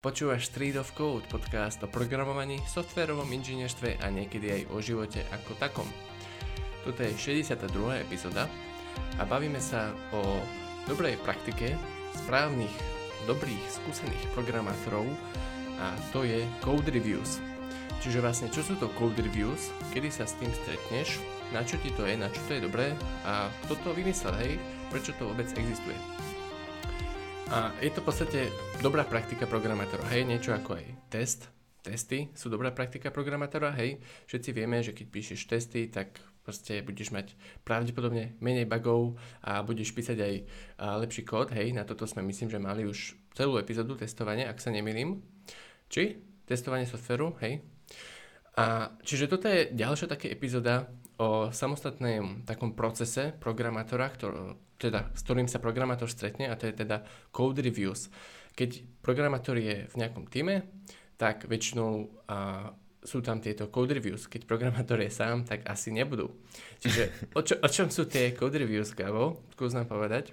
Počúvaš Street of Code, podcast o programovaní, softverovom inžinierstve a niekedy aj o živote ako takom. Toto je 62. epizóda a bavíme sa o dobrej praktike správnych, dobrých, skúsených programátorov a to je code reviews. Čiže vlastne čo sú to code reviews, kedy sa s tým stretneš, na čo ti to je, na čo to je dobré a kto to vymyslel, hej, prečo to vôbec existuje. A je to v podstate dobrá praktika programátora, hej, niečo ako aj test, testy sú dobrá praktika programátora, hej, všetci vieme, že keď píšeš testy, tak proste budeš mať pravdepodobne menej bugov a budeš písať aj lepší kód, hej, na toto sme myslím, že mali už celú epizódu testovania, ak sa nemýlim. Či? Testovanie softveru, hej. A čiže toto je ďalšia taká epizóda o samostatnom takom procese programátora, ktorý, teda, s ktorým sa programátor stretne a to je teda code reviews. Keď programátor je v nejakom týme, tak väčšinou a, sú tam tieto code reviews. Keď programátor je sám, tak asi nebudú. Čiže o, čo, o čom sú tie code reviews, Gabo? Skús nám povedať.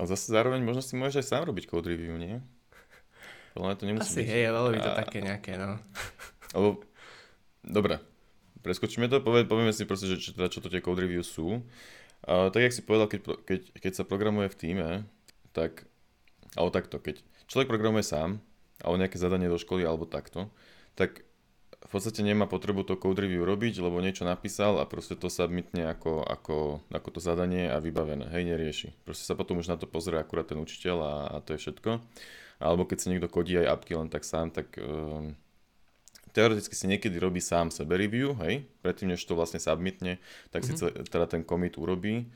A zase zároveň možno si môžeš aj sám robiť code review, nie? Podľa to nemusí Asi byť. hej, by to a... také nejaké, no. Alebo, dobre, preskočíme to, povieme si proste, že teda, čo to tie code reviews sú. A, tak, jak si povedal, keď, keď, keď sa programuje v týme, tak, alebo takto, keď človek programuje sám, alebo nejaké zadanie do školy, alebo takto, tak v podstate nemá potrebu to code review robiť, lebo niečo napísal a proste to submitne ako, ako, ako to zadanie a vybavené, hej, nerieši. Proste sa potom už na to pozrie akurát ten učiteľ a, a to je všetko. Alebo keď si niekto kodí aj apky len tak sám, tak um, teoreticky si niekedy robí sám sebe review, hej, predtým než to vlastne submitne, tak mm-hmm. si mhm. celý, teda ten commit urobí,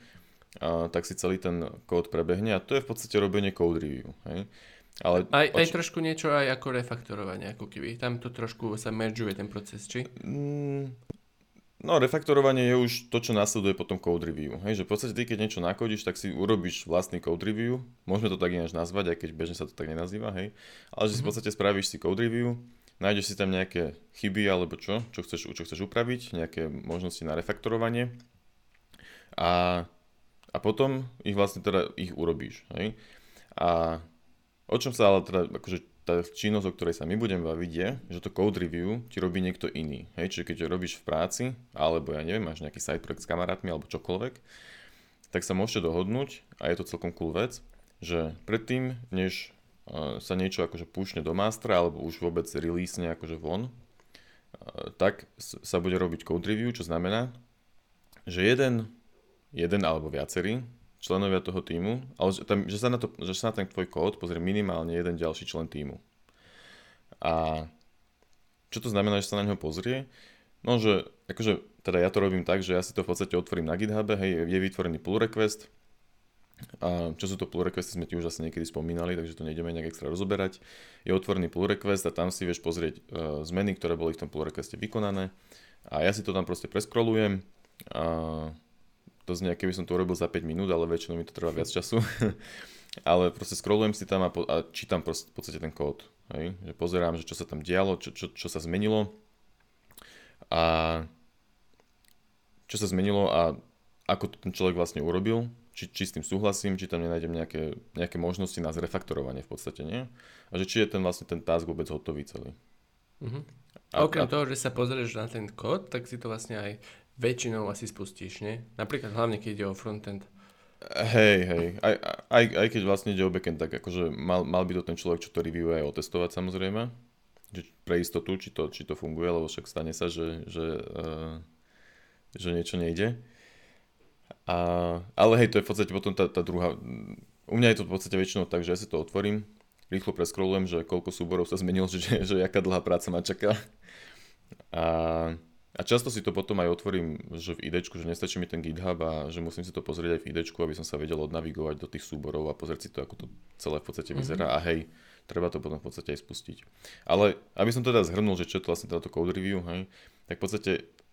a, tak si celý ten kód prebehne a to je v podstate robenie code review, hej. Ale aj, oč... aj trošku niečo aj ako refaktorovanie, ako keby. Tam to trošku sa meržuje ten proces, či? Mm, no, refaktorovanie je už to, čo následuje potom code review. Hej, že v podstate ty, keď niečo nakodíš, tak si urobíš vlastný code review. Môžeme to tak ináč nazvať, aj keď bežne sa to tak nenazýva, hej. Ale že si mm-hmm. v mhm. podstate spravíš si code review, nájdeš si tam nejaké chyby alebo čo, čo chceš, čo chceš upraviť, nejaké možnosti na refaktorovanie a, a potom ich vlastne teda ich urobíš. Hej? A o čom sa ale teda, akože tá činnosť, o ktorej sa my budeme baviť je, že to code review ti robí niekto iný. Hej? Čiže keď robíš v práci, alebo ja neviem, máš nejaký side projekt s kamarátmi alebo čokoľvek, tak sa môžete dohodnúť, a je to celkom cool vec, že predtým, než sa niečo akože púšne do mastra alebo už vôbec release akože von, tak sa bude robiť code review, čo znamená, že jeden, jeden alebo viacerí členovia toho týmu, ale že, tam, že, sa na to, že sa na ten tvoj kód pozrie minimálne jeden ďalší člen týmu. A čo to znamená, že sa na neho pozrie? No, že akože, teda ja to robím tak, že ja si to v podstate otvorím na GitHub, hej, je vytvorený pull request, a čo sú to pull requesty, sme ti už asi niekedy spomínali, takže to nejdeme nejak extra rozoberať. Je otvorený pull request a tam si vieš pozrieť uh, zmeny, ktoré boli v tom pull requeste vykonané. A ja si to tam proste preskrolujem. A to znie, keby som to urobil za 5 minút, ale väčšinou mi to trvá viac času. ale proste scrollujem si tam a, po, a čítam proste, v podstate ten kód. Hej? Že pozerám, že čo sa tam dialo, čo, čo, čo sa zmenilo. A čo sa zmenilo a ako to ten človek vlastne urobil či, či s tým súhlasím, či tam nenájdem nejaké, nejaké možnosti na zrefaktorovanie v podstate, nie? A že či je ten vlastne ten task vôbec hotový celý. Uh-huh. A, Okrem a... toho, že sa pozrieš na ten kód, tak si to vlastne aj väčšinou asi spustíš, nie? Napríklad hlavne, keď ide o frontend. Hej, hej. Aj, aj, aj keď vlastne ide o backend, tak akože mal, mal by to ten človek, čo to reviewuje, aj otestovať samozrejme. Že pre istotu, či to, či to funguje, lebo však stane sa, že, že, uh, že niečo nejde. A, ale hej, to je v podstate potom tá, tá druhá... U mňa je to v podstate väčšinou tak, že ja si to otvorím, rýchlo preskrolujem, že koľko súborov sa zmenilo, že, že aká dlhá práca ma čaká. A, a často si to potom aj otvorím že v idečku, že nestačí mi ten GitHub a že musím si to pozrieť aj v idečku, aby som sa vedel odnavigovať do tých súborov a pozrieť si to, ako to celé v podstate mm-hmm. vyzerá. A hej, treba to potom v podstate aj spustiť. Ale aby som teda zhrnul, že čo je to vlastne táto code review, hej, tak v podstate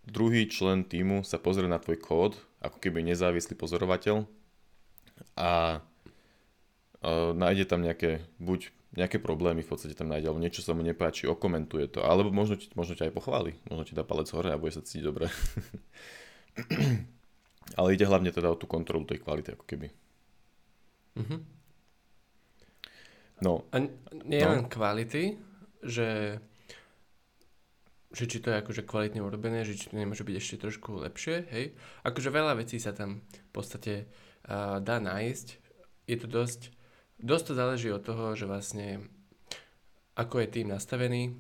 druhý člen týmu sa pozrie na tvoj kód, ako keby nezávislý pozorovateľ a uh, nájde tam nejaké, buď nejaké problémy v podstate tam nájde, alebo niečo sa mu nepáči, okomentuje to, alebo možno, ti, možno ťa aj pochváli, možno ti dá palec hore a bude sa cítiť dobre. Ale ide hlavne teda o tú kontrolu tej kvality, ako keby. Mm-hmm. No. A nie no. len kvality, že že či to je akože kvalitne urobené, že či to nemôže byť ešte trošku lepšie, hej. Akože veľa vecí sa tam v podstate uh, dá nájsť. Je to dosť, dosť to záleží od toho, že vlastne ako je tým nastavený,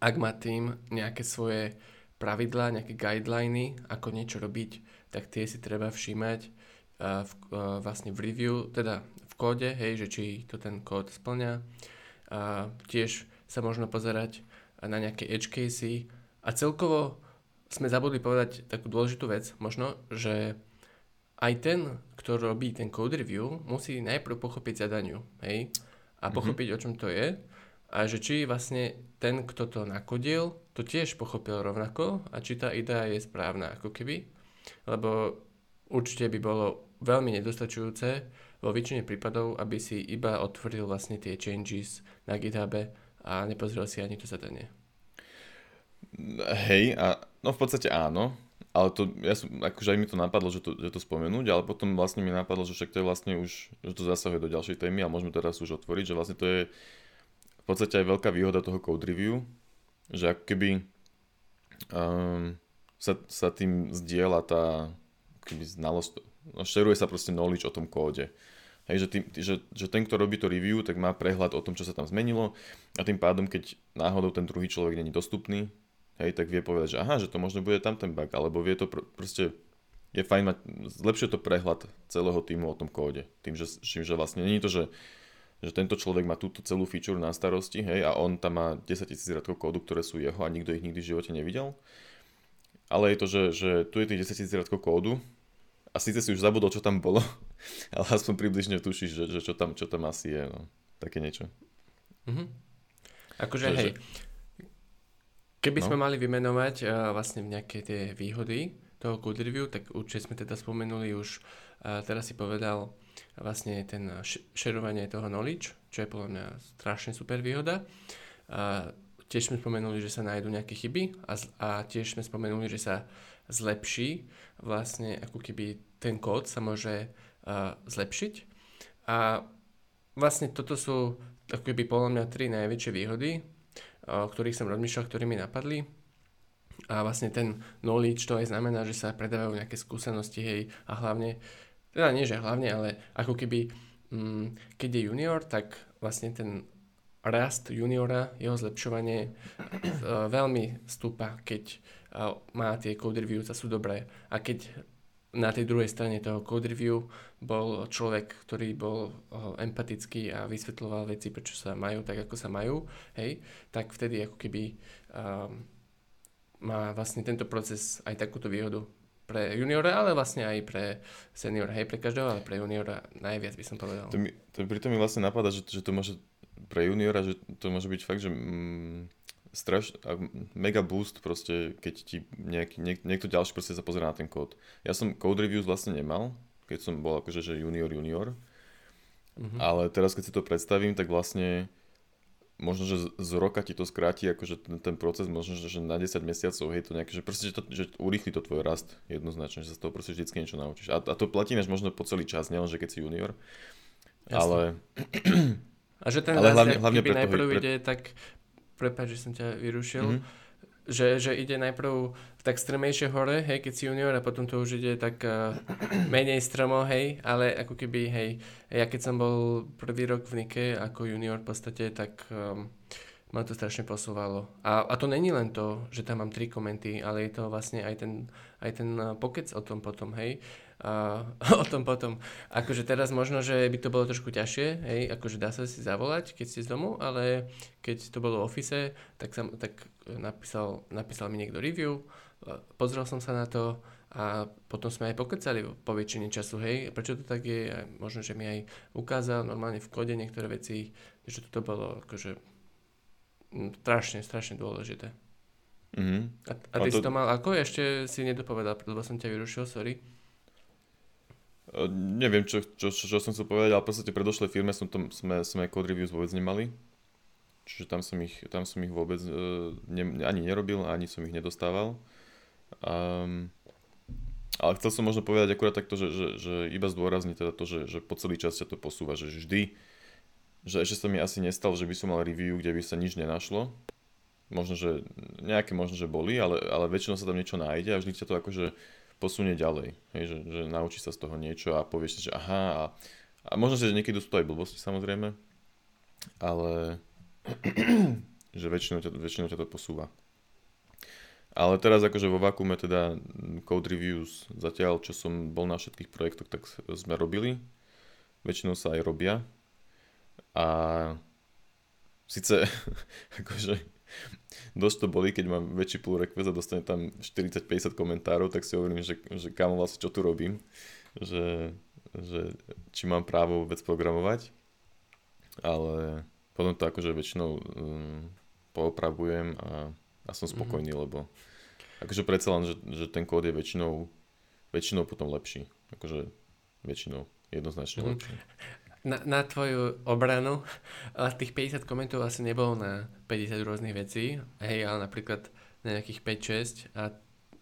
ak má tým nejaké svoje pravidlá, nejaké guideliny, ako niečo robiť, tak tie si treba všímať uh, v, uh, vlastne v review, teda v kóde, hej, že či to ten kód splňa. A tiež sa možno pozerať na nejaké edge casey a celkovo sme zabudli povedať takú dôležitú vec, možno, že aj ten, kto robí ten code review, musí najprv pochopiť zadaniu, hej, a mhm. pochopiť, mm-hmm. o čom to je a že či vlastne ten, kto to nakodil, to tiež pochopil rovnako a či tá idea je správna, ako keby, lebo určite by bolo veľmi nedostačujúce vo väčšine prípadov, aby si iba otvoril vlastne tie changes na GitHube a nepozrel si ani to zadanie. Hej, a no v podstate áno, ale to, ja som, akože aj mi to napadlo, že to, že to spomenúť, ale potom vlastne mi napadlo, že však to je vlastne už, že to zasahuje do ďalšej témy a môžeme teraz už otvoriť, že vlastne to je v podstate aj veľká výhoda toho code review, že ako keby um, sa, sa tým zdieľa tá keby znalosť, no šeruje sa proste knowledge o tom kóde. Hej, že, tý, že, že ten, kto robí to review, tak má prehľad o tom, čo sa tam zmenilo a tým pádom, keď náhodou ten druhý človek není dostupný, hej, tak vie povedať, že aha, že to možno bude tam ten bug, alebo vie to pr- proste, je fajn mať, zlepšuje to prehľad celého týmu o tom kóde. Tým, že, že vlastne je to, že, že tento človek má túto celú feature na starosti, hej, a on tam má 10 tisíc radkov kódu, ktoré sú jeho a nikto ich nikdy v živote nevidel. Ale je to, že, že tu je tých 10 tisíc radkov kódu a síce si už zabudol, čo tam bolo, ale aspoň približne tušíš, že, že čo, tam, čo tam asi je, no. Také niečo. Mm-hmm. Akože, že, hej, keby no. sme mali vymenovať uh, vlastne nejaké tie výhody toho code review, tak určite sme teda spomenuli už, uh, teraz si povedal vlastne ten šerovanie toho knowledge, čo je podľa mňa strašne super výhoda. Uh, tiež sme spomenuli, že sa nájdú nejaké chyby a, a tiež sme spomenuli, že sa zlepší, vlastne ako keby ten kód sa môže uh, zlepšiť. A vlastne toto sú ako keby podľa mňa tri najväčšie výhody, o ktorých som rozmýšľal, ktoré mi napadli. A vlastne ten knowledge to aj znamená, že sa predávajú nejaké skúsenosti, hej, a hlavne, teda nie, že hlavne, ale ako keby, mm, keď je junior, tak vlastne ten rast juniora, jeho zlepšovanie uh, veľmi stúpa, keď má tie code reviews a sú dobré. A keď na tej druhej strane toho code review bol človek, ktorý bol empatický a vysvetľoval veci, prečo sa majú tak, ako sa majú, hej, tak vtedy ako keby um, má vlastne tento proces aj takúto výhodu pre juniora, ale vlastne aj pre seniora, hej, pre každého, ale pre juniora najviac by som povedal. To mi, to pritom mi vlastne napadá, že, že to môže pre juniora, že to môže byť fakt, že mm, straš, mega boost proste, keď ti nejaký, niek, niekto ďalší proste sa pozrie na ten kód. Ja som code reviews vlastne nemal, keď som bol akože že junior junior, mm-hmm. ale teraz keď si to predstavím, tak vlastne možno, že z roka ti to skráti akože ten, ten proces, možno, že na 10 mesiacov, hej, to nejaké, že proste, že, to, že urýchli to tvoj rast jednoznačne, že sa z toho proste vždycky niečo naučíš. A, a to platí než možno po celý čas, nielen, že keď si junior, Jasne. ale... A že ten ale rast, hlavne, hlavne keby najprv pre... ide tak prepáč, že som ťa vyrušil, mm-hmm. že, že ide najprv tak strmejšie hore, hej, keď si junior a potom to už ide tak uh, menej stromo, hej, ale ako keby, hej, ja keď som bol prvý rok v Nike ako junior v podstate, tak um, ma to strašne posúvalo. A, a to není len to, že tam mám tri komenty, ale je to vlastne aj ten, aj ten pokec o tom potom, hej a o tom potom. Akože teraz možno, že by to bolo trošku ťažšie, hej, akože dá sa si zavolať, keď ste z domu, ale keď to bolo v office, tak, sam, tak napísal, napísal mi niekto review, pozrel som sa na to a potom sme aj pokecali po väčšine času, hej, prečo to tak je, a možno, že mi aj ukázal normálne v kode niektoré veci, že toto bolo akože strašne, strašne dôležité. Mm-hmm. A, a ty a to... si to mal ako? Ešte si nedopovedal, lebo som ťa vyrušil, sorry. Uh, neviem, čo, čo, čo, čo som chcel povedať, ale v podstate predošlej firme som tom, sme, sme code reviews vôbec nemali. Čiže tam som ich, tam som ich vôbec uh, ne, ani nerobil, ani som ich nedostával. Um, ale chcel som možno povedať akurát takto, že, že, že iba zdôrazniť teda to, že, že po celý čas sa to posúva, že vždy že ešte sa mi asi nestalo, že by som mal review, kde by sa nič nenašlo. Možno, že nejaké možno, že boli, ale, ale väčšinou sa tam niečo nájde a vždy ťa to akože posunie ďalej. Hej, že, že naučí sa z toho niečo a povieš si, že aha a, a možno, že niekedy sú to aj blbosti samozrejme, ale že väčšinou ťa, väčšinou ťa to posúva. Ale teraz akože vo vakuume teda code reviews zatiaľ, čo som bol na všetkých projektoch, tak sme robili. Väčšinou sa aj robia. A síce akože dosť to boli, keď mám väčší pull request a dostane tam 40-50 komentárov, tak si hovorím, že, že kamo vlastne čo tu robím, že, že či mám právo vôbec programovať, ale potom to akože väčšinou um, poopravujem a, a som mhm. spokojný, mm-hmm. lebo akože predsa len, že, že ten kód je väčšinou, väčšinou potom lepší, akože väčšinou jednoznačne mm-hmm. lepší na, na tvoju obranu, tých 50 komentov asi nebolo na 50 rôznych vecí, hej, ale napríklad na nejakých 5-6 a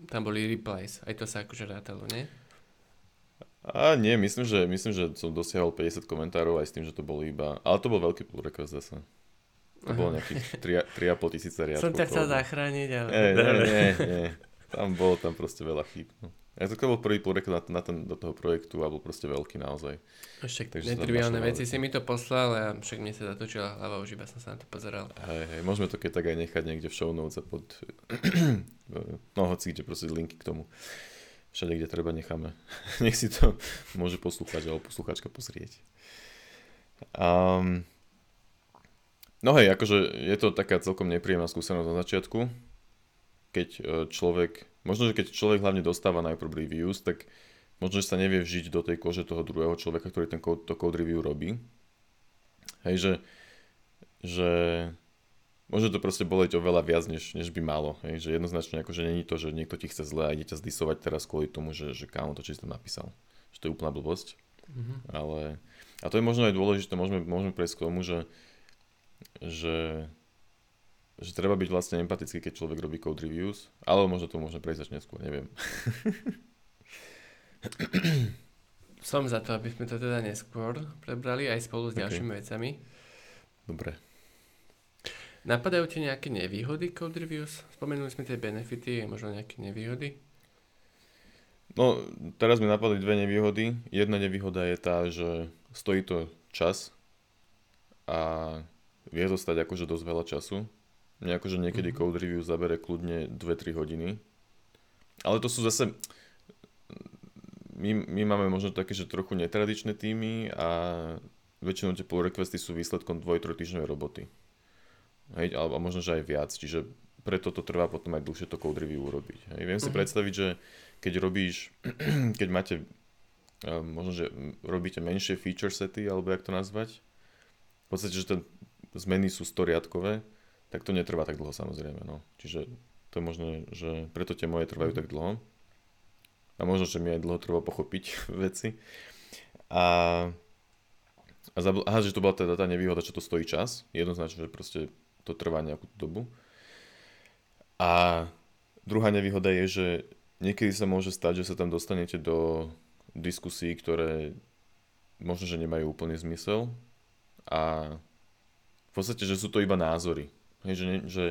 tam boli replies, aj to sa akože rátalo, nie? A nie, myslím, že, myslím, že som dosiahol 50 komentárov aj s tým, že to bolo iba, ale to bol veľký pull request zase. To Aha. bolo nejakých 3,5 tisíce riadkov. Som ťa chcel zachrániť, ale... Nie, nie, nie, nie. Tam bolo tam proste veľa chýb. No. Ja to bol prvý projekt na, na ten, do toho projektu a bol proste veľký naozaj. Však netriviálne veci si mi to poslal a však mne sa zatočila hlava, už iba som sa na to pozeral. Hej, hej, môžeme to keď tak aj nechať niekde v show notes a pod, no hoci kde proste linky k tomu. Všade, kde treba, necháme. Nech si to môže poslúchať alebo posluchačka pozrieť. Um, no hej, akože je to taká celkom nepríjemná skúsenosť na začiatku, keď e, človek Možno, že keď človek hlavne dostáva najprv reviews, tak možno, že sa nevie vžiť do tej kože toho druhého človeka, ktorý ten code, to code review robí. Hej, že, že môže to proste boleť oveľa viac, než, než by malo. Hej, že jednoznačne akože není to, že niekto ti chce zle a ide ťa zdisovať teraz kvôli tomu, že, že kámo to, tam napísal. Že to je úplná blbosť. Mm-hmm. Ale, a to je možno aj dôležité, môžeme, môžeme prejsť k tomu, že, že že treba byť vlastne empatický, keď človek robí code reviews, ale možno to môžeme prejsť až neskôr, neviem. Som za to, aby sme to teda neskôr prebrali aj spolu s okay. ďalšími vecami. Dobre. Napadajú ti nejaké nevýhody code reviews? Spomenuli sme tie benefity, možno nejaké nevýhody? No, teraz mi napadli dve nevýhody. Jedna nevýhoda je tá, že stojí to čas a vie to stať akože dosť veľa času mne akože niekedy mm-hmm. code review zabere kľudne 2-3 hodiny. Ale to sú zase... My, my máme možno také, že trochu netradičné týmy a väčšinou tie pull requesty sú výsledkom 2-3 týždňovej roboty. Hej, alebo možno, že aj viac. Čiže preto to trvá potom aj dlhšie to code review urobiť. Hej, viem mm-hmm. si mhm. predstaviť, že keď robíš, keď máte, možno, že robíte menšie feature sety, alebo jak to nazvať, v podstate, že ten zmeny sú storiadkové, tak to netrvá tak dlho samozrejme. No. Čiže to je možné, že preto tie moje trvajú tak dlho. A možno, že mi aj dlho trvá pochopiť veci. A, a zabl- aha, že to bola teda tá nevýhoda, čo to stojí čas. Jednoznačne, že proste to trvá nejakú dobu. A druhá nevýhoda je, že niekedy sa môže stať, že sa tam dostanete do diskusí, ktoré možno, že nemajú úplný zmysel. A v podstate, že sú to iba názory. Hej, že, že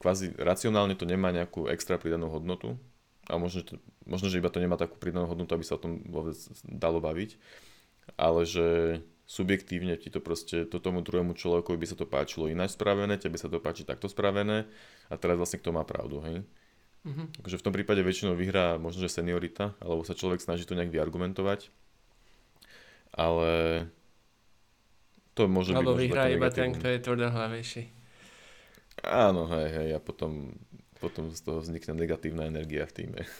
kvázi racionálne to nemá nejakú extra pridanú hodnotu a možno, možno, že iba to nemá takú pridanú hodnotu, aby sa o tom vôbec dalo baviť, ale že subjektívne ti to proste, to tomu druhému človeku by sa to páčilo ináč spravené, tebe sa to páči takto spravené a teraz vlastne kto má pravdu, hej? Mm-hmm. Takže v tom prípade väčšinou vyhrá možno, že seniorita, alebo sa človek snaží to nejak vyargumentovať, ale to môže alebo byť... Alebo vyhrá iba ten, kto je tvrdohlavejší. Áno, hej, hej, a potom, potom z toho vznikne negatívna energia v týme.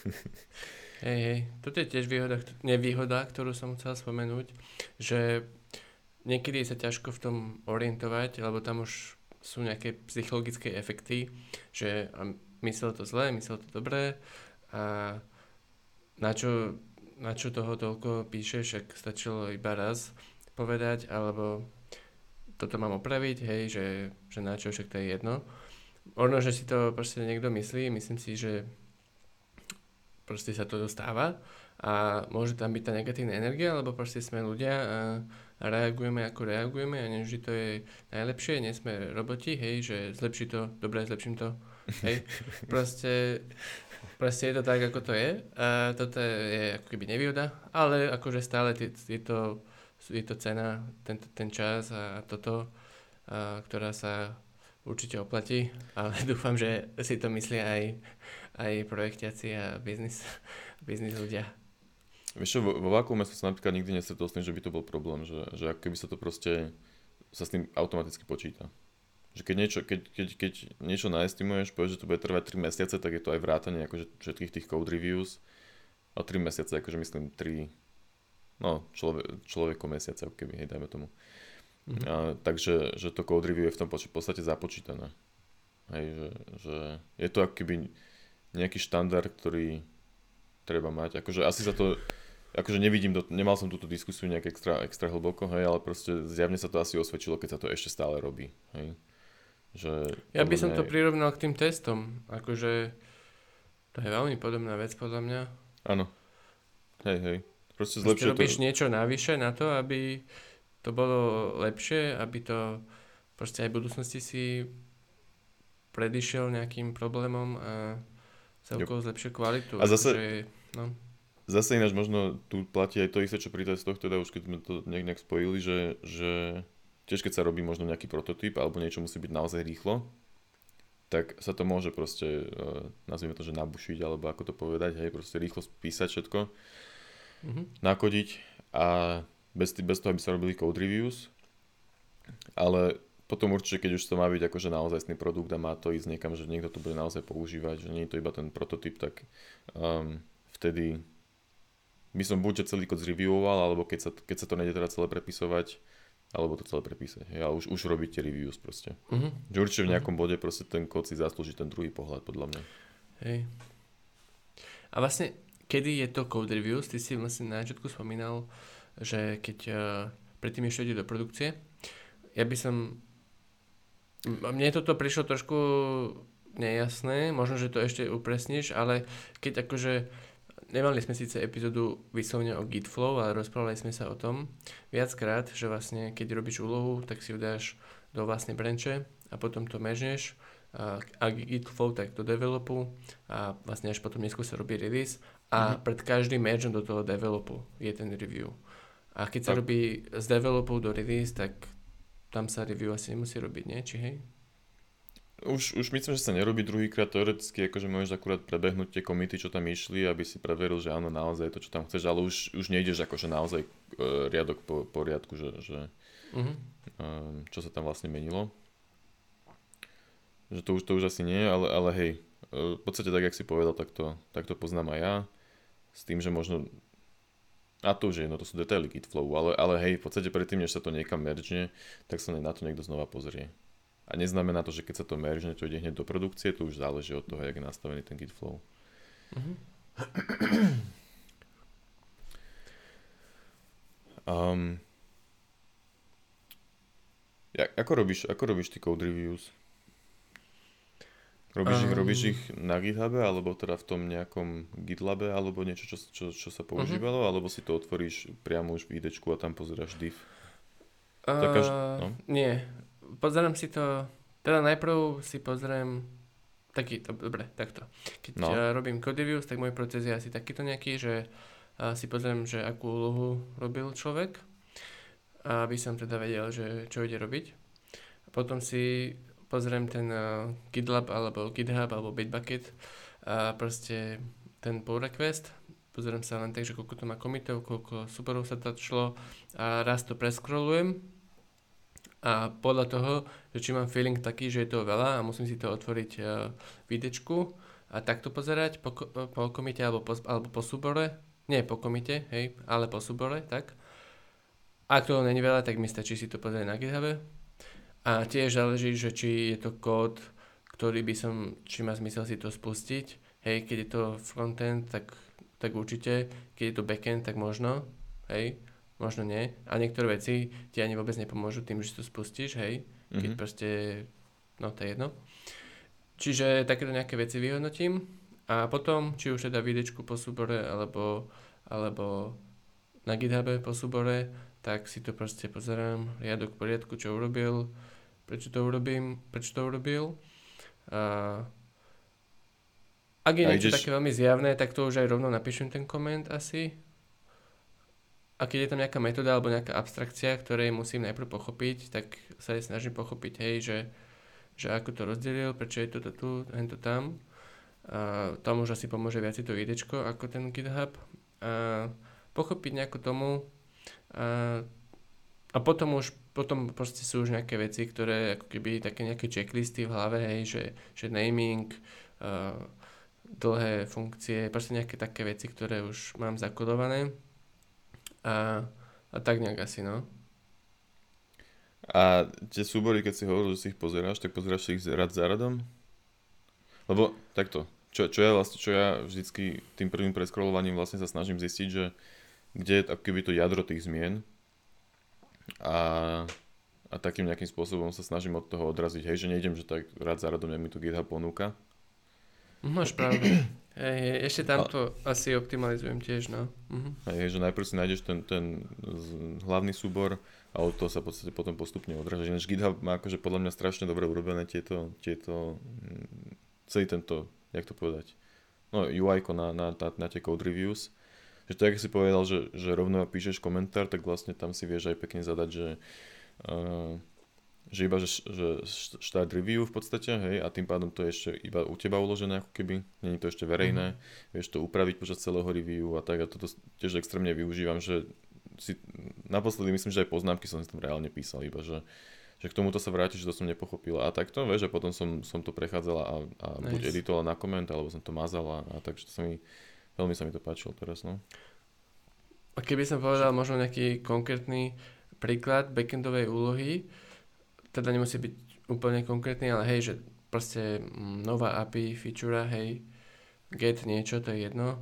Hej, hej, toto je tiež výhoda, nevýhoda, ktorú som chcel spomenúť, že niekedy sa ťažko v tom orientovať, lebo tam už sú nejaké psychologické efekty, že myslel to zle, myslel to dobré a na čo, na čo toho toľko píše, však stačilo iba raz povedať, alebo toto mám opraviť, hej, že, že na čo, však to je jedno. Ono, že si to proste niekto myslí, myslím si, že proste sa to dostáva a môže tam byť tá negatívna energia, lebo proste sme ľudia a, reagujeme ako reagujeme a nevždy to je najlepšie, nie sme roboti, hej, že zlepší to, dobre, zlepším to, hej. Proste, proste je to tak, ako to je a toto je ako keby nevýhoda, ale akože stále je to, je to cena, ten, ten čas a toto, a, ktorá sa určite oplatí, ale dúfam, že si to myslia aj, aj projektiaci a biznis, biznis ľudia. Vieš vo, vo vakuume som sa napríklad nikdy nestretol s tým, že by to bol problém, že, že ako keby sa to proste sa s tým automaticky počíta. Že keď niečo, keď, keď, keď niečo naestimuješ, povieš, že to bude trvať 3 mesiace, tak je to aj vrátanie akože všetkých tých code reviews. A 3 mesiace, akože myslím 3, no človek, človeko mesiace, ako keby, hej, dajme tomu. Mm-hmm. A, takže že to code review je v tom podstate započítané. Hej, že, že je to ako keby nejaký štandard, ktorý treba mať. Akože asi sa to akože nevidím, do, nemal som túto diskusiu nejak extra, extra hlboko, hej, ale proste zjavne sa to asi osvedčilo, keď sa to ešte stále robí, hej. Že ja by som to prirovnal k tým testom, akože to je veľmi podobná vec podľa mňa. Áno, hej, hej. Proste zlepšie robíš to... niečo navyše na to, aby to bolo lepšie, aby to proste aj v budúcnosti si predišiel nejakým problémom a celkovo zlepšie kvalitu. A zase, že, no. Zase ináč možno tu platí aj to isté, čo pri testoch, teda už keď sme to nejak, spojili, že, že tiež keď sa robí možno nejaký prototyp alebo niečo musí byť naozaj rýchlo, tak sa to môže proste, uh, nazvime to, že nabušiť, alebo ako to povedať, hej, proste rýchlo spísať všetko, mm-hmm. nakodiť a bez, bez toho, aby sa robili code reviews, ale potom určite, keď už to má byť akože naozajstný produkt a má to ísť niekam, že niekto to bude naozaj používať, že nie je to iba ten prototyp, tak um, vtedy by som buď celý kód zreviewoval, alebo keď sa, keď sa to nejde teda celé prepisovať, alebo to celé prepísať. Ja už, už robíte reviews proste. Uh-huh. Že určite v mhm. nejakom bode proste ten kód si zaslúži ten druhý pohľad, podľa mňa. Hej. A vlastne, kedy je to code reviews? Ty si vlastne na začiatku spomínal, že keď uh, predtým ešte ide do produkcie, ja by som... Mne toto prišlo trošku nejasné, možno, že to ešte upresníš, ale keď akože Nemali sme síce epizódu vyslovene o Gitflow, ale rozprávali sme sa o tom viackrát, že vlastne keď robíš úlohu, tak si ju dáš do vlastnej branche a potom to mežneš a, a Gitflow tak do developu a vlastne až potom neskôr sa robí release a mm-hmm. pred každým mergeom do toho developu je ten review. A keď sa tak. robí z developu do release, tak tam sa review asi nemusí robiť, nie? Či hej? Už, už myslím, že sa nerobí druhýkrát teoreticky, akože môžeš akurát prebehnúť tie komity, čo tam išli, aby si preveril, že áno, naozaj to, čo tam chceš, ale už, už nejdeš akože naozaj uh, riadok po, po riadku, že, že uh-huh. um, čo sa tam vlastne menilo. Že to už, to už asi nie, ale, ale hej, uh, v podstate tak, jak si povedal, tak to, tak to poznám aj ja. S tým, že možno a to už je, no to sú detaily Gitflow, ale, ale hej, v podstate predtým, než sa to niekam meržne, tak sa na to niekto znova pozrie. A neznamená to, že keď sa to meržne, to ide hneď do produkcie, to už záleží od toho, jak je nastavený ten git flow. Uh-huh. um, ja, ako, robíš, ako robíš ty code reviews? Robíš, um, ich, robíš ich na GitHube, alebo teda v tom nejakom GitLabe, alebo niečo, čo, čo, čo sa používalo, uh-huh. alebo si to otvoríš priamo už v IDčku a tam pozeráš div? Uh, no? Nie, pozerám si to, teda najprv si pozriem taký, to, dobre, takto. Keď no. ja robím code reviews, tak môj proces je asi takýto nejaký, že uh, si pozriem, že akú úlohu robil človek, aby som teda vedel, že čo ide robiť. Potom si pozriem ten uh, GitLab alebo GitHub alebo Bitbucket a proste ten pull request, pozriem sa len tak, že koľko to má komitov, koľko superov sa to šlo a raz to preskrolujem a podľa toho, že či mám feeling taký, že je toho veľa a musím si to otvoriť uh, videčku a takto pozerať po, po komite alebo po, alebo po súbore, nie po komite, hej, ale po súbore, tak. Ak toho není veľa, tak mi stačí si to pozrieť na GitHub. A tiež záleží, že či je to kód, ktorý by som, či má zmysel si to spustiť. Hej, keď je to frontend, tak, tak určite, keď je to backend, tak možno, hej možno nie. A niektoré veci ti ani vôbec nepomôžu tým, že to spustíš, hej, keď mm-hmm. proste, no to je jedno. Čiže takéto nejaké veci vyhodnotím a potom, či už teda videčku po súbore, alebo alebo na GitHube po súbore, tak si to proste pozerám, riadok poriadku, čo urobil, prečo to urobím, prečo to urobil. A ak je niečo ideš... také veľmi zjavné, tak to už aj rovno napíšem ten koment asi. A keď je tam nejaká metóda alebo nejaká abstrakcia, ktorej musím najprv pochopiť, tak sa aj snažím pochopiť, hej, že, že ako to rozdelil, prečo je toto tu, to tam. A tam už asi pomôže viac to videčko ako ten GitHub. A pochopiť nejako tomu a, a potom už potom proste sú už nejaké veci, ktoré ako keby také nejaké checklisty v hlave, hej, že, že naming, uh, dlhé funkcie, proste nejaké také veci, ktoré už mám zakodované a, a tak nejak asi, no. A tie súbory, keď si hovoril, že si ich pozeráš, tak pozeráš ich rad za radom? Lebo takto, čo, čo ja vlastne, čo ja vždycky tým prvým preskrolovaním vlastne sa snažím zistiť, že kde je akoby to jadro tých zmien a, a takým nejakým spôsobom sa snažím od toho odraziť, hej, že nejdem, že tak rád za radom, mi tu GitHub ponúka. Máš pravdu. Hej, ešte tam to a... asi optimalizujem tiež, no. Uh-huh. Hej, že najprv si nájdeš ten, ten hlavný súbor a od toho sa v podstate potom postupne odrážaš. Ináč GitHub má akože podľa mňa strašne dobre urobené tieto, tieto mm, celý tento, jak to povedať, no UI na, na, na, na tie code reviews že tak, si povedal, že, že rovno píšeš komentár, tak vlastne tam si vieš aj pekne zadať, že, uh, že iba že, že štart review v podstate, hej, a tým pádom to je ešte iba u teba uložené ako keby, není to ešte verejné, mm-hmm. vieš to upraviť počas celého review a tak a toto tiež extrémne využívam, že si, naposledy myslím, že aj poznámky som si tam reálne písal, iba že, že k tomuto sa vráti, že to som nepochopil a takto, vieš, a potom som, som to prechádzala a, a nice. buď editovala na koment, alebo som to mazala a takže to sa mi Veľmi sa mi to páčilo teraz, no. A keby som povedal možno nejaký konkrétny príklad backendovej úlohy, teda nemusí byť úplne konkrétny, ale hej, že proste mm, nová API, feature, hej, get niečo, to je jedno.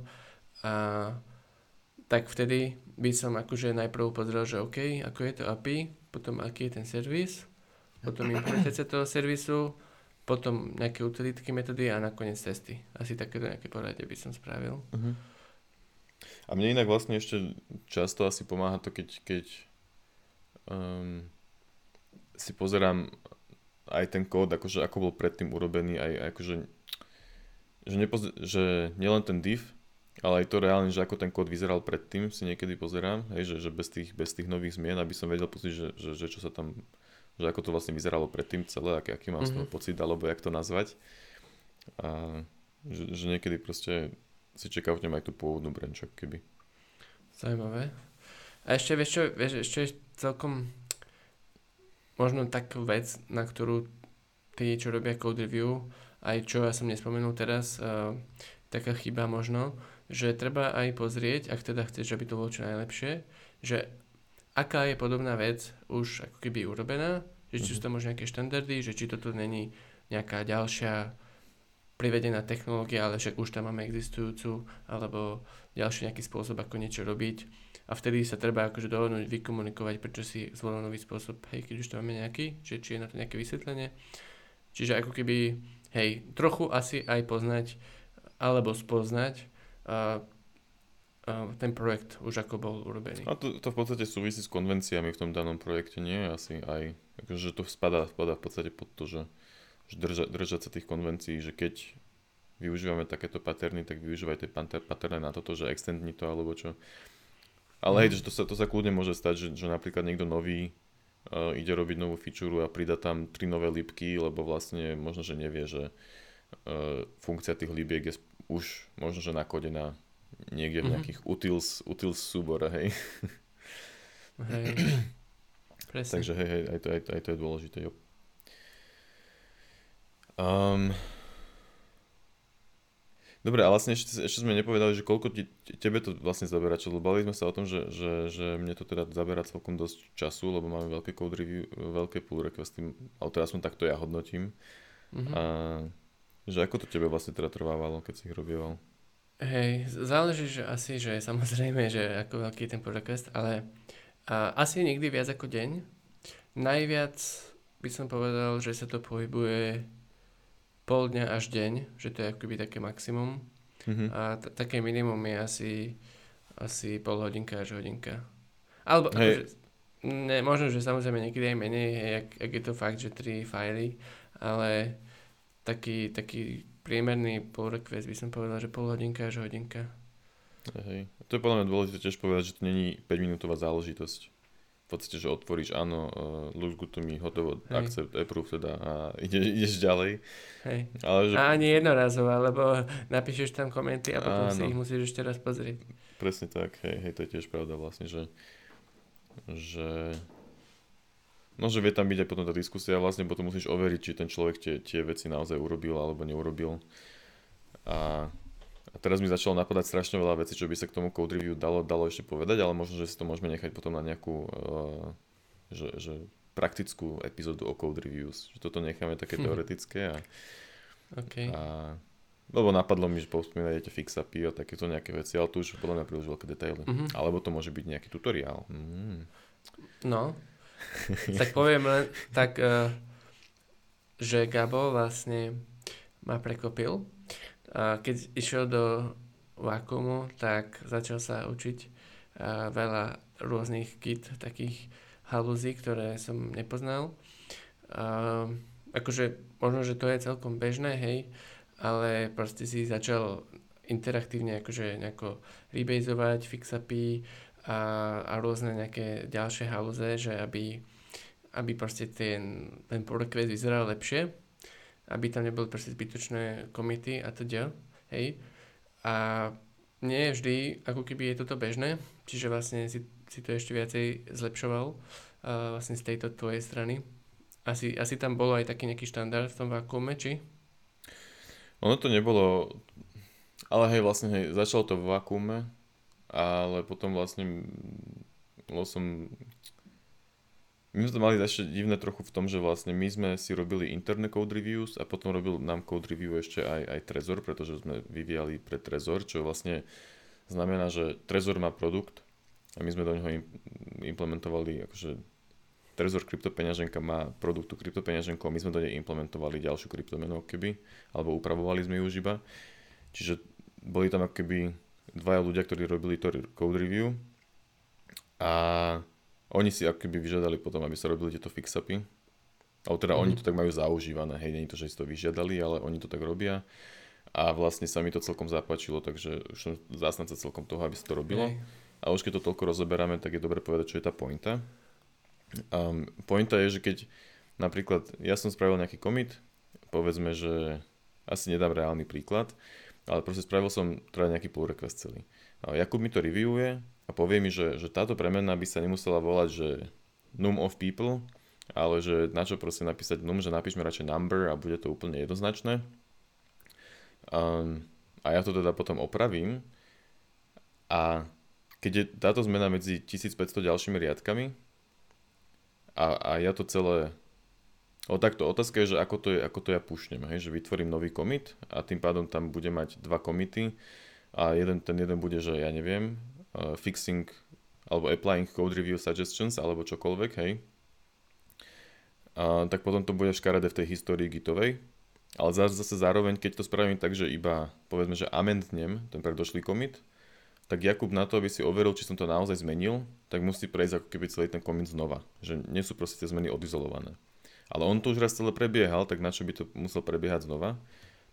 A tak vtedy by som akože najprv pozrel, že OK, ako je to API, potom aký je ten servis, potom implementácia toho servisu, potom nejaké utilitky metódy a nakoniec testy. Asi takéto nejaké poradie by som spravil. Uh-huh. A mne inak vlastne ešte často asi pomáha to, keď, keď um, si pozerám aj ten kód, akože ako bol predtým urobený, aj akože že, nepoz- že nielen ten div, ale aj to reálne, že ako ten kód vyzeral predtým, si niekedy pozerám, hej, že, že bez, tých, bez tých nových zmien, aby som vedel pustiť, že, že, že čo sa tam že ako to vlastne vyzeralo predtým celé, aký, aký mám mm-hmm. z toho mhm. pocit, alebo jak to nazvať. A že, že niekedy proste si čeká v ňom aj tú pôvodnú branch, keby. Zajímavé. A ešte, vieš čo, vieš, ešte celkom možno takú vec, na ktorú tí, čo robia code review, aj čo ja som nespomenul teraz, uh, taká chyba možno, že treba aj pozrieť, ak teda chceš, aby to bolo čo najlepšie, že aká je podobná vec už ako keby urobená, že či sú mhm. tam možno nejaké štandardy, že či toto není nejaká ďalšia privedená technológia, ale však už tam máme existujúcu, alebo ďalší nejaký spôsob, ako niečo robiť. A vtedy sa treba akože dohodnúť, vykomunikovať, prečo si zvolil nový spôsob, hej, keď už tam máme nejaký, že či je na to nejaké vysvetlenie. Čiže ako keby, hej, trochu asi aj poznať, alebo spoznať, uh, ten projekt už ako bol urobený. A to, to v podstate súvisí s konvenciami v tom danom projekte, nie asi aj, akože to spadá, spadá v podstate pod to, že, že drža, držať sa tých konvencií, že keď využívame takéto paterny, tak využívajte paterny na toto, že extendni to alebo čo. Ale mm. hej, že to sa, to sa kľudne môže stať, že, že napríklad niekto nový uh, ide robiť novú feature a prida tam tri nové lípky, lebo vlastne možno, že nevie, že uh, funkcia tých líbiek je už možno, že nakodená niekde v mhm. nejakých mm-hmm. utils, utils súbore, hej. Hej. Presne. Takže hej, hej, aj to, aj, to, aj to je dôležité, jo. Um, Dobre, a vlastne ešte, ešte sme nepovedali, že koľko ti, tebe to vlastne zabera, čo bavili sme sa o tom, že, že, že mne to teda zabera celkom dosť času, lebo máme veľké code review, veľké pull requesty, ale teraz som takto ja hodnotím. Mm-hmm. A že ako to tebe vlastne teda trvávalo, keď si ich robieval? Hej, záleží, že asi, že samozrejme, že ako veľký je ten podcast, ale a, asi nikdy viac ako deň. Najviac by som povedal, že sa to pohybuje pol dňa až deň, že to je akoby také maximum. Mm-hmm. A t- také minimum je asi asi pol hodinka až hodinka. Alebo Hej. akože, ne, možno, že samozrejme niekedy aj menej, ak, ak je to fakt, že tri fajly, ale taký, taký priemerný pull request by som povedal, že pol hodinka až hodinka. Hej. To je podľa mňa dôležité tiež povedať, že to není 5 minútová záležitosť. V podstate, že otvoríš, áno, uh, looks good to me, hotovo, Hej. accept, approve teda a ide, ideš ďalej. Hej. Ale že A ani jednorazová, lebo napíšeš tam komenty a potom si Áno. ich musíš ešte raz pozrieť. presne tak, hej, hej, to je tiež pravda vlastne, že, že no, že vie tam byť aj potom tá diskusia a vlastne potom musíš overiť, či ten človek tie, tie veci naozaj urobil alebo neurobil. A, a teraz mi začalo napadať strašne veľa vecí, čo by sa k tomu code review dalo, dalo ešte povedať, ale možno, že si to môžeme nechať potom na nejakú uh, že, že praktickú epizódu o code reviews. Že toto necháme také Hm. teoretické a, OK. a lebo napadlo mi, že pospomínajte fix-upy a takéto nejaké veci, ale tu už podľa mňa príliš veľké detaily. Mhm. Alebo to môže byť nejaký tutoriál. Mm. No, tak poviem len tak, eh, že Gabo vlastne ma prekopil. A keď išiel do vakuumu, tak začal sa učiť eh, veľa rôznych kit, takých halúzí, ktoré som nepoznal. A, akože možno, že to je celkom bežné, hej, ale proste si začal interaktívne akože nejako rebazovať, fix-upy a, a rôzne nejaké ďalšie halúze, že aby, aby proste ten, ten request vyzeral lepšie, aby tam neboli proste zbytočné komity a teda, hej. A nie vždy, ako keby je toto bežné, čiže vlastne si, si to ešte viacej zlepšoval uh, vlastne z tejto tvojej strany. Asi, asi tam bolo aj taký nejaký štandard v tom vakuume, či? Ono to nebolo, ale hej, vlastne hej, začalo to v vakuume, ale potom vlastne bol som my sme to mali ešte divné trochu v tom, že vlastne my sme si robili interné code reviews a potom robil nám code review ešte aj, aj Trezor, pretože sme vyvíjali pre Trezor, čo vlastne znamená, že Trezor má produkt a my sme do neho im- implementovali, akože Trezor kryptopeňaženka má produktu kryptopeňaženkou, my sme do nej implementovali ďalšiu kryptomenu keby, alebo upravovali sme ju už iba. Čiže boli tam ako keby dvaja ľudia, ktorí robili to code review a oni si ako keby vyžiadali potom, aby sa robili tieto fix-upy. Alebo teda mm-hmm. oni to tak majú zaužívané, hej, nie je to, že si to vyžiadali, ale oni to tak robia. A vlastne sa mi to celkom zapáčilo, takže už som zástanca celkom toho, aby sa to robilo. Hej. A už keď to toľko rozoberáme, tak je dobre povedať, čo je tá pointa. Um, pointa je, že keď napríklad ja som spravil nejaký commit, povedzme, že asi nedám reálny príklad, ale proste spravil som teda nejaký pull request celý. Jakub mi to reviewuje a povie mi, že, že táto premena by sa nemusela volať, že num of people, ale že na čo proste napísať num, že napíšme radšej number a bude to úplne jednoznačné. Um, a ja to teda potom opravím a keď je táto zmena medzi 1500 ďalšími riadkami a, a ja to celé O takto, otázka je, že ako to, je, ako to ja pušnem, hej, že vytvorím nový commit a tým pádom tam bude mať dva commity a jeden, ten jeden bude, že ja neviem, uh, fixing alebo applying code review suggestions alebo čokoľvek, hej. A, tak potom to bude škaredé v tej histórii gitovej, ale zase, zároveň, keď to spravím tak, že iba povedzme, že amendnem ten predošlý commit, tak Jakub na to, aby si overil, či som to naozaj zmenil, tak musí prejsť ako keby celý ten commit znova. Že nie sú proste tie zmeny odizolované. Ale on to už raz celé prebiehal, tak na čo by to musel prebiehať znova?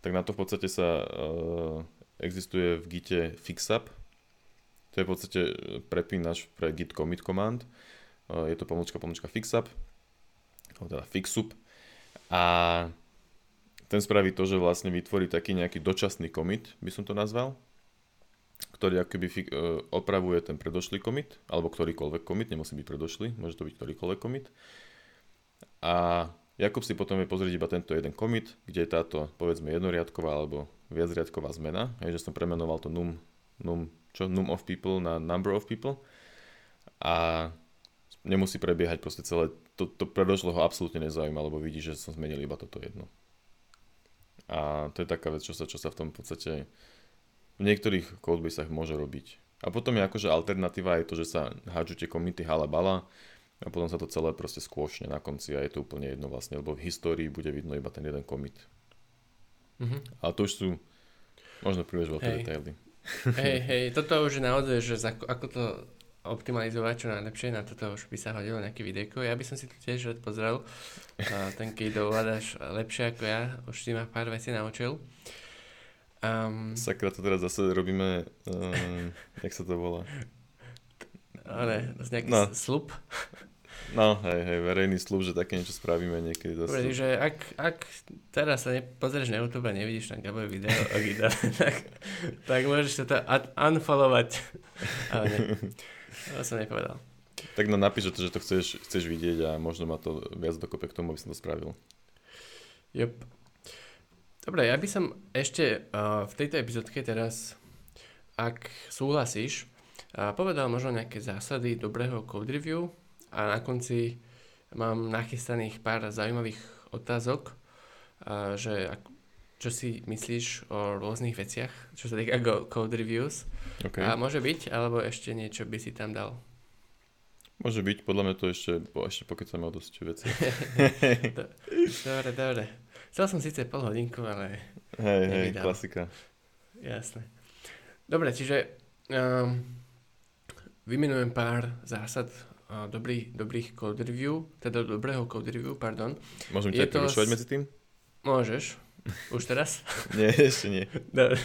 Tak na to v podstate sa uh, existuje v Gite fixup. To je v podstate prepínač pre git commit command. Uh, je to pomočka pomočka fixup, teda fixup. A ten spraví to, že vlastne vytvorí taký nejaký dočasný commit, by som to nazval, ktorý akoby fi- uh, opravuje ten predošlý commit, alebo ktorýkoľvek commit, nemusí byť predošlý, môže to byť ktorýkoľvek commit. A Jakub si potom vie pozrieť iba tento jeden commit, kde je táto, povedzme, jednoriadková alebo viacriadková zmena, hej, že som premenoval to num, num, čo, num of people na number of people a nemusí prebiehať proste celé, to, to predošlo ho absolútne nezaujíma, lebo vidí, že som zmenil iba toto jedno. A to je taká vec, čo sa, čo sa v tom podstate v niektorých codebasech môže robiť. A potom je akože alternatíva je to, že sa hádžu tie komity halabala a potom sa to celé proste skôšne na konci a je to úplne jedno vlastne, lebo v histórii bude vidno iba ten jeden commit. Mhm. Ale to už sú možno príliš veľké Hej. detaily. Hej, hej, toto už je naozaj, že za, ako to optimalizovať čo najlepšie, na toto už by sa hodilo nejaké videjko. Ja by som si to tiež rád pozrel. A ten keď ovládaš lepšie ako ja, už si ma pár vecí naučil. Um, Sakra, to teraz zase robíme, um, jak sa to volá? Ale, nejaký no. slup. No, hej, hej, verejný slúb, že také niečo spravíme niekedy. Dobre, že ak, ak teraz sa nepozrieš na YouTube a nevidíš tam Gaboje video, video tak, tak môžeš sa to unfollowovať. Ale nie, to som nepovedal. Tak no napíš, že to chceš, chceš vidieť a možno ma to viac dokope k tomu, aby som to spravil. Yep. Dobre, ja by som ešte uh, v tejto epizódke teraz, ak súhlasíš, uh, povedal možno nejaké zásady dobrého code review, a na konci mám nachystaných pár zaujímavých otázok, že čo si myslíš o rôznych veciach, čo sa týka code reviews. Okay. A môže byť, alebo ešte niečo by si tam dal? Môže byť, podľa mňa to ešte, po, ešte sa o dosť veci. dobre, dobre. Chcel som síce pol hodinku, ale... Hej, hej, klasika. Jasné. Dobre, čiže um, vymenujem pár zásad dobrý, dobrých code review, teda dobrého code review, pardon. Môžem ťa prerušovať s... medzi tým? Môžeš. Už teraz? nie, ešte nie. Dobre.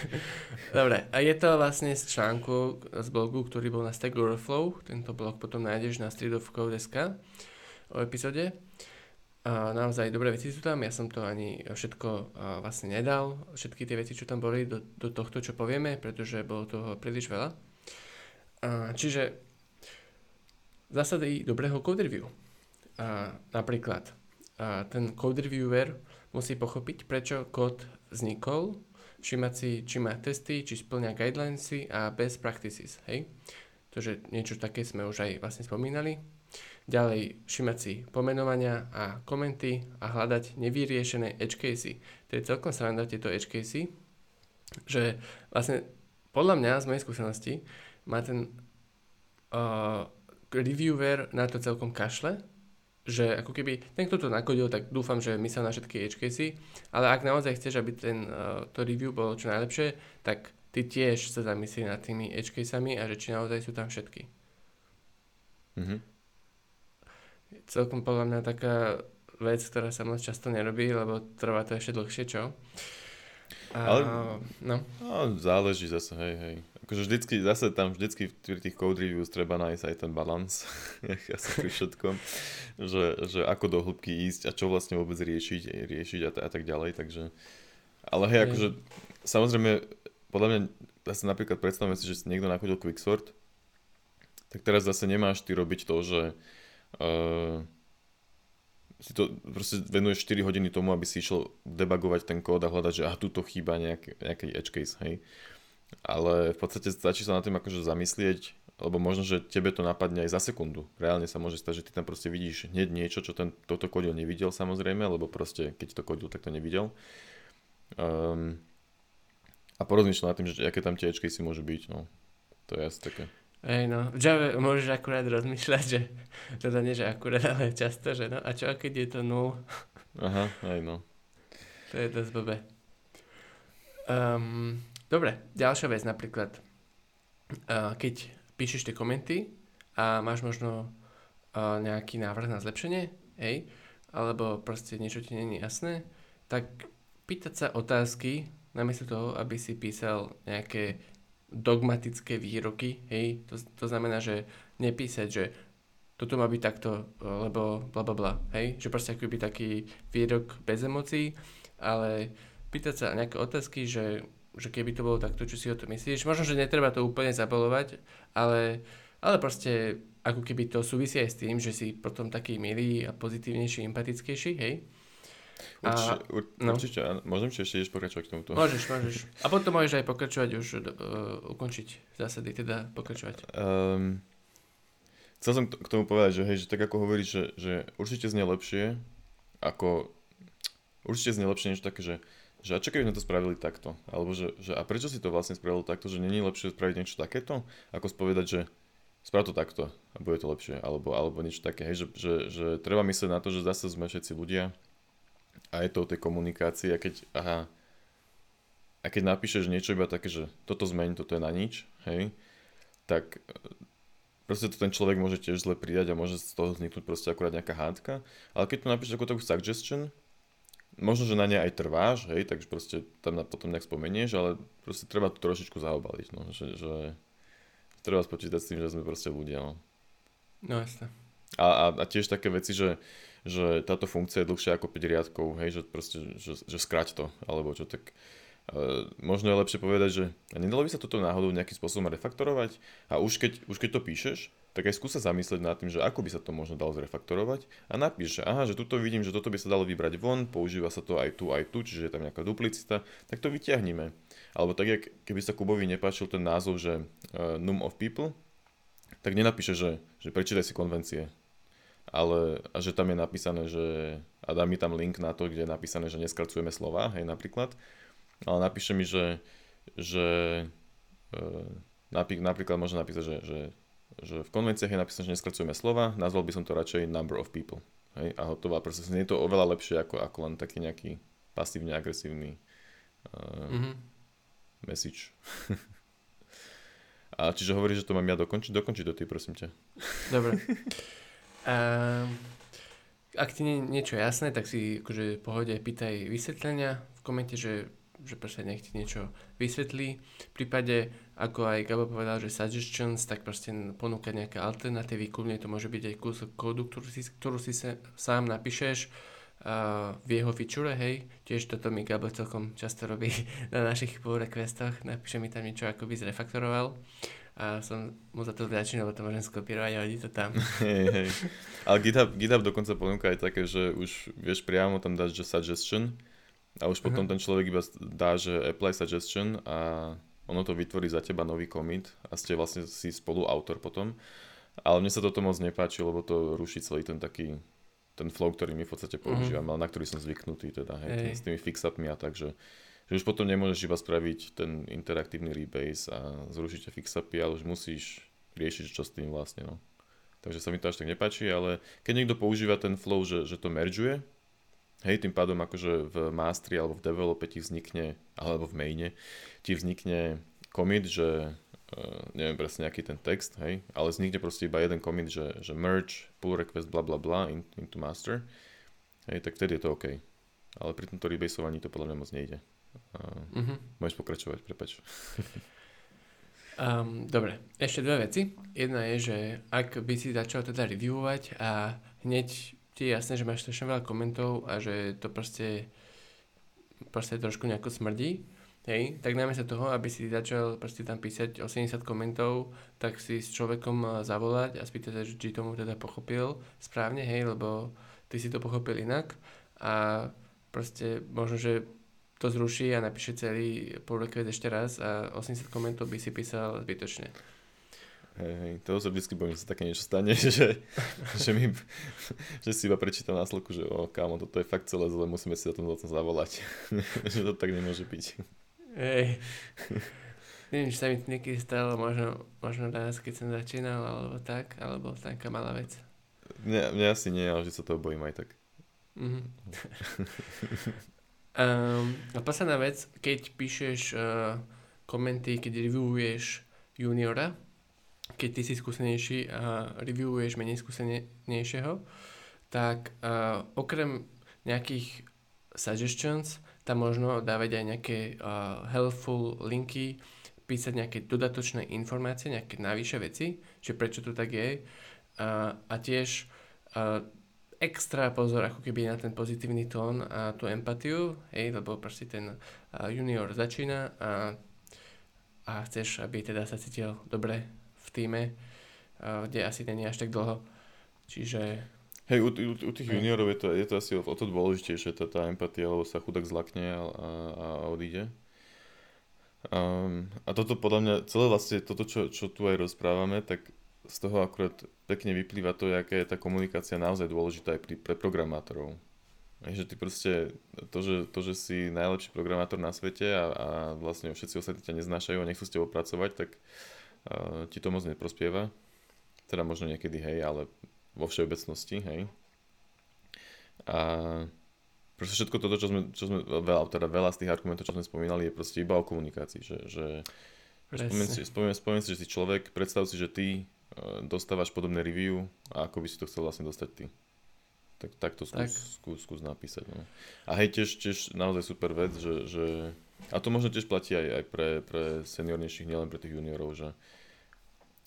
Dobre. A je to vlastne z článku z blogu, ktorý bol na Stack Overflow. Tento blog potom nájdeš na streetofcode.sk o epizóde. A naozaj dobré veci sú tam. Ja som to ani všetko vlastne nedal. Všetky tie veci, čo tam boli do, do tohto, čo povieme, pretože bolo toho príliš veľa. A, čiže zásady dobrého code review. A napríklad a ten code reviewer musí pochopiť, prečo kód vznikol, všimať si, či má testy, či splňa guidelinesy a best practices. Hej? Takže niečo také sme už aj vlastne spomínali. Ďalej všimať si pomenovania a komenty a hľadať nevyriešené edge casey. To je celkom sranda tieto edge casey, že vlastne podľa mňa z mojej skúsenosti má ten uh, reviewer na to celkom kašle, že ako keby ten, kto to nakodil, tak dúfam, že myslel na všetky edge casey, ale ak naozaj chceš, aby ten, uh, to review bolo čo najlepšie, tak ty tiež sa zamyslí nad tými edge casami a že či naozaj sú tam všetky. Mm-hmm. Celkom podľa mňa taká vec, ktorá sa moc často nerobí, lebo trvá to ešte dlhšie, čo? A, ale, no. no. záleží zase, hej, hej akože vždycky, zase tam vždycky v tých code reviews treba nájsť aj ten balans, asi pri všetkom, že, že ako do hĺbky ísť a čo vlastne vôbec riešiť, riešiť a, t- a tak ďalej, takže, ale hej, akože, samozrejme, podľa mňa, zase napríklad predstavme si, že si niekto nachodil quicksort, tak teraz zase nemáš ty robiť to, že uh, si to proste venuješ 4 hodiny tomu, aby si išiel debugovať ten kód a hľadať, že aha, tuto chýba nejaký, nejaký edge case, hej ale v podstate stačí sa na tým akože zamyslieť, lebo možno, že tebe to napadne aj za sekundu. Reálne sa môže stať, že ty tam proste vidíš hneď niečo, čo ten, toto kodil nevidel samozrejme, lebo proste keď to kodil, tak to nevidel. Um, a porozmýšľa nad tým, že aké tam tie si môžu byť, no. To je asi také. Hej no, v Java môžeš akurát rozmýšľať, že teda nie, že akurát, ale často, že no a čo keď je to nul? Aha, aj no. To je dosť blbé. Um, Dobre, ďalšia vec napríklad, uh, keď píšeš tie komenty a máš možno uh, nejaký návrh na zlepšenie, hej, alebo proste niečo ti není jasné, tak pýtať sa otázky, namiesto toho, aby si písal nejaké dogmatické výroky, hej, to, to znamená, že nepísať, že toto má byť takto, lebo bla bla bla, hej, že proste akoby taký výrok bez emócií, ale pýtať sa nejaké otázky, že že keby to bolo takto, čo si o to myslíš. Možno, že netreba to úplne zabalovať, ale, ale proste ako keby to súvisí aj s tým, že si potom taký milý a pozitívnejší, empatickejší, hej? Určite, a, ur, no. určite môžem či ešte ideš pokračovať k tomuto? Môžeš, môžeš. A potom môžeš aj pokračovať už, uh, ukončiť zásady, teda pokračovať. Um, chcel som k tomu povedať, že hej, že tak ako hovoríš, že, že určite znie lepšie, ako určite znie lepšie než také, že že a čo keby sme to spravili takto? Alebo že, že a prečo si to vlastne spravil takto, že není lepšie spraviť niečo takéto, ako spovedať, že sprav to takto a bude to lepšie, alebo, alebo niečo také, hej, že, že, že treba myslieť na to, že zase sme všetci ľudia a je to o tej komunikácii a keď, aha, a keď napíšeš niečo iba také, že toto zmeň, toto je na nič, hej, tak e, proste to ten človek môže tiež zle pridať a môže z toho vzniknúť proste akurát nejaká hádka. Ale keď to napíšeš ako takú suggestion, možno, že na ne aj trváš, hej, takže proste tam na, potom nejak spomenieš, ale proste treba to trošičku zaobaliť, no, že, že treba spočítať s tým, že sme proste ľudia, no. No jasne. A, a, a tiež také veci, že, že táto funkcia je dlhšia ako 5 riadkov, hej, že proste, že, že skrať to, alebo čo, tak Uh, možno je lepšie povedať, že nedalo by sa toto náhodou nejakým spôsobom refaktorovať a už keď, už keď to píšeš, tak aj skúsa zamyslieť nad tým, že ako by sa to možno dalo zrefaktorovať a napíš, že aha, že tuto vidím, že toto by sa dalo vybrať von, používa sa to aj tu, aj tu, čiže je tam nejaká duplicita, tak to vyťahnime. Alebo tak, jak, keby sa Kubovi nepáčil ten názov, že uh, num of people, tak nenapíše, že, že prečítaj si konvencie. Ale, a že tam je napísané, že a dá mi tam link na to, kde je napísané, že neskracujeme slova, hej, napríklad ale napíše mi, že, že e, napríklad môže napísať, že, že, že v konvenciách je napísané, že neskracujeme slova, nazval by som to radšej number of people. Hej, a hotová, proste je to oveľa lepšie ako, ako len taký nejaký pasívne agresívny uh, mm-hmm. message. a čiže hovorí, že to mám ja dokončiť? Dokončiť to ty, prosím ťa. Dobre. Uh, ak ti nie niečo jasné, tak si akože pohode pýtaj vysvetlenia v komente, že že proste nech ti niečo vysvetlí. V prípade, ako aj Gabo povedal, že suggestions, tak proste ponúkať nejaké alternatívy, kľudne to môže byť aj kúsok kódu, ktorú si, ktorú si sa, sám napíšeš uh, v jeho feature, hej. Tiež toto mi Gabo celkom často robí na našich pull requestoch, napíše mi tam niečo, ako by zrefaktoroval a som mu za to vďačný, lebo to môžem skopírovať a hodí to tam. Hej, hej. Ale GitHub, GitHub dokonca ponúka aj také, že už vieš priamo tam dať, že suggestion, a už potom uh-huh. ten človek iba dá, že apply suggestion a ono to vytvorí za teba nový commit a ste vlastne si spolu autor potom. Ale mne sa toto moc nepáči, lebo to ruší celý ten taký ten flow, ktorý my v podstate mhm. používam, uh-huh. ale na ktorý som zvyknutý teda, hej, hey. s tými fix-upmi a tak, že, už potom nemôžeš iba spraviť ten interaktívny rebase a zrušiť tie fix-upy, ale už musíš riešiť, čo s tým vlastne, no. Takže sa mi to až tak nepáči, ale keď niekto používa ten flow, že, že to mergeuje, Hej, tým pádom akože v mastri alebo v develope ti vznikne, alebo v maine, ti vznikne commit, že uh, neviem presne nejaký ten text, hej, ale vznikne proste iba jeden commit, že, že merge, pull request, bla bla bla in, into master, hej, tak vtedy je to OK. Ale pri tomto rebasovaní to podľa mňa moc nejde. Uh, uh-huh. Môžeš pokračovať, prepač. um, dobre, ešte dve veci. Jedna je, že ak by si začal teda reviewovať a hneď ti je jasné, že máš strašne veľa komentov a že to proste, proste trošku nejako smrdí, hej, tak namiesto toho, aby si začal proste tam písať 80 komentov, tak si s človekom eh, zavolať a spýtať sa, či tomu teda pochopil správne, hej, lebo ty si to pochopil inak a proste možno, že to zruší a napíše celý request ešte raz a 80 komentov by si písal zbytočne. Hej, hej, toho sa vždycky bojím, že sa také niečo stane, že, že, mi, že si iba prečítam na sloku, že o kámo, toto je fakt celé zle, musíme si za tom zavolať. že to tak nemôže byť. Hej. Neviem, či sa mi to niekedy stalo, možno, možno raz, keď som začínal, alebo tak, alebo taká malá vec. Mne, mne asi nie, ale že sa toho bojím aj tak. Mm-hmm. um, a posledná vec, keď píšeš uh, komenty, keď reviewuješ juniora, keď ty si skúsenejší a reviewuješ menej skúsenejšieho, tak uh, okrem nejakých suggestions tam možno dávať aj nejaké uh, helpful linky, písať nejaké dodatočné informácie, nejaké navyše veci, že prečo to tak je. Uh, a tiež uh, extra pozor ako keby na ten pozitívny tón a tú empatiu, hej, lebo proste ten uh, junior začína a, a chceš, aby teda sa cítil dobre týme, kde asi není až tak dlho. Čiže... Hej, u, u, u tých juniorov je to, je to asi o, o to dôležitejšie, tá, tá empatia, lebo sa chudák zlakne a, a, a odíde. Um, a toto podľa mňa, celé vlastne toto, čo, čo tu aj rozprávame, tak z toho akurát pekne vyplýva to, aká je tá komunikácia naozaj dôležitá aj pri, pre programátorov. Že ty proste, to že, to, že si najlepší programátor na svete a, a vlastne všetci ostatní ťa neznášajú a nechcú s tebou pracovať, tak uh, ti to moc neprospieva. Teda možno niekedy, hej, ale vo všeobecnosti, hej. A Proste všetko toto, čo sme, čo sme veľa, teda veľa z tých argumentov, čo sme spomínali, je proste iba o komunikácii, že, že spomen si, spomen, spomen si, že si človek, predstav si, že ty uh, dostávaš podobné review a ako by si to chcel vlastne dostať ty. Tak, tak to skús, tak. Skús, skús napísať. No. A hej, tiež, tiež naozaj super vec, že, že a to možno tiež platí aj, aj pre, pre seniornejších, nielen pre tých juniorov, že,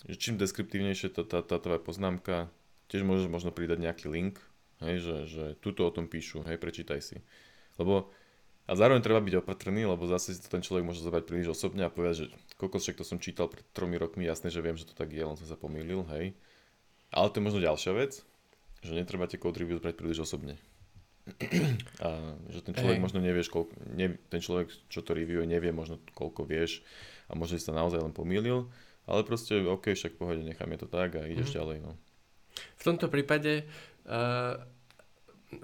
že čím deskriptívnejšie tá, tá, tá tvoja poznámka, tiež môžeš možno pridať nejaký link, hej, že, že tuto o tom píšu, hej, prečítaj si. Lebo a zároveň treba byť opatrný, lebo zase si to ten človek môže zobrať príliš osobne a povedať, že koľko však to som čítal pred tromi rokmi, jasné, že viem, že to tak je, len som sa pomýlil, hej. Ale to je možno ďalšia vec, že netreba tie code reviews brať príliš osobne. A že ten človek hey. možno nevieš, koľko, ne, ten človek, čo to reviewuje, nevie možno koľko vieš a možno si sa naozaj len pomýlil, ale proste OK, však pohode, necháme to tak a ideš mm. ďalej. No. V tomto prípade uh,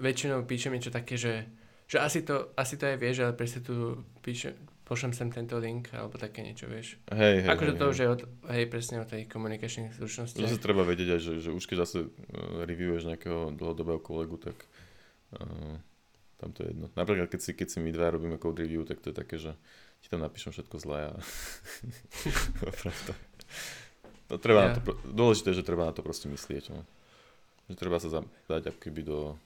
väčšinou píšem niečo také, že, že asi, to, asi to aj vieš, ale presne tu píšem, pošlem sem tento link, alebo také niečo, vieš. Hej, hej, akože to už je od, hej, presne o tej komunikačnej zručnosti. Zase treba vedieť aj, že, že už keď zase uh, reviewuješ nejakého dlhodobého kolegu, tak uh, tam to je jedno. Napríklad, keď si, keď si my dva robíme code review, tak to je také, že ti tam napíšem všetko zlé a to treba ja. na to, dôležité je, že treba na to proste myslieť. No. Že treba sa dať ako keby do,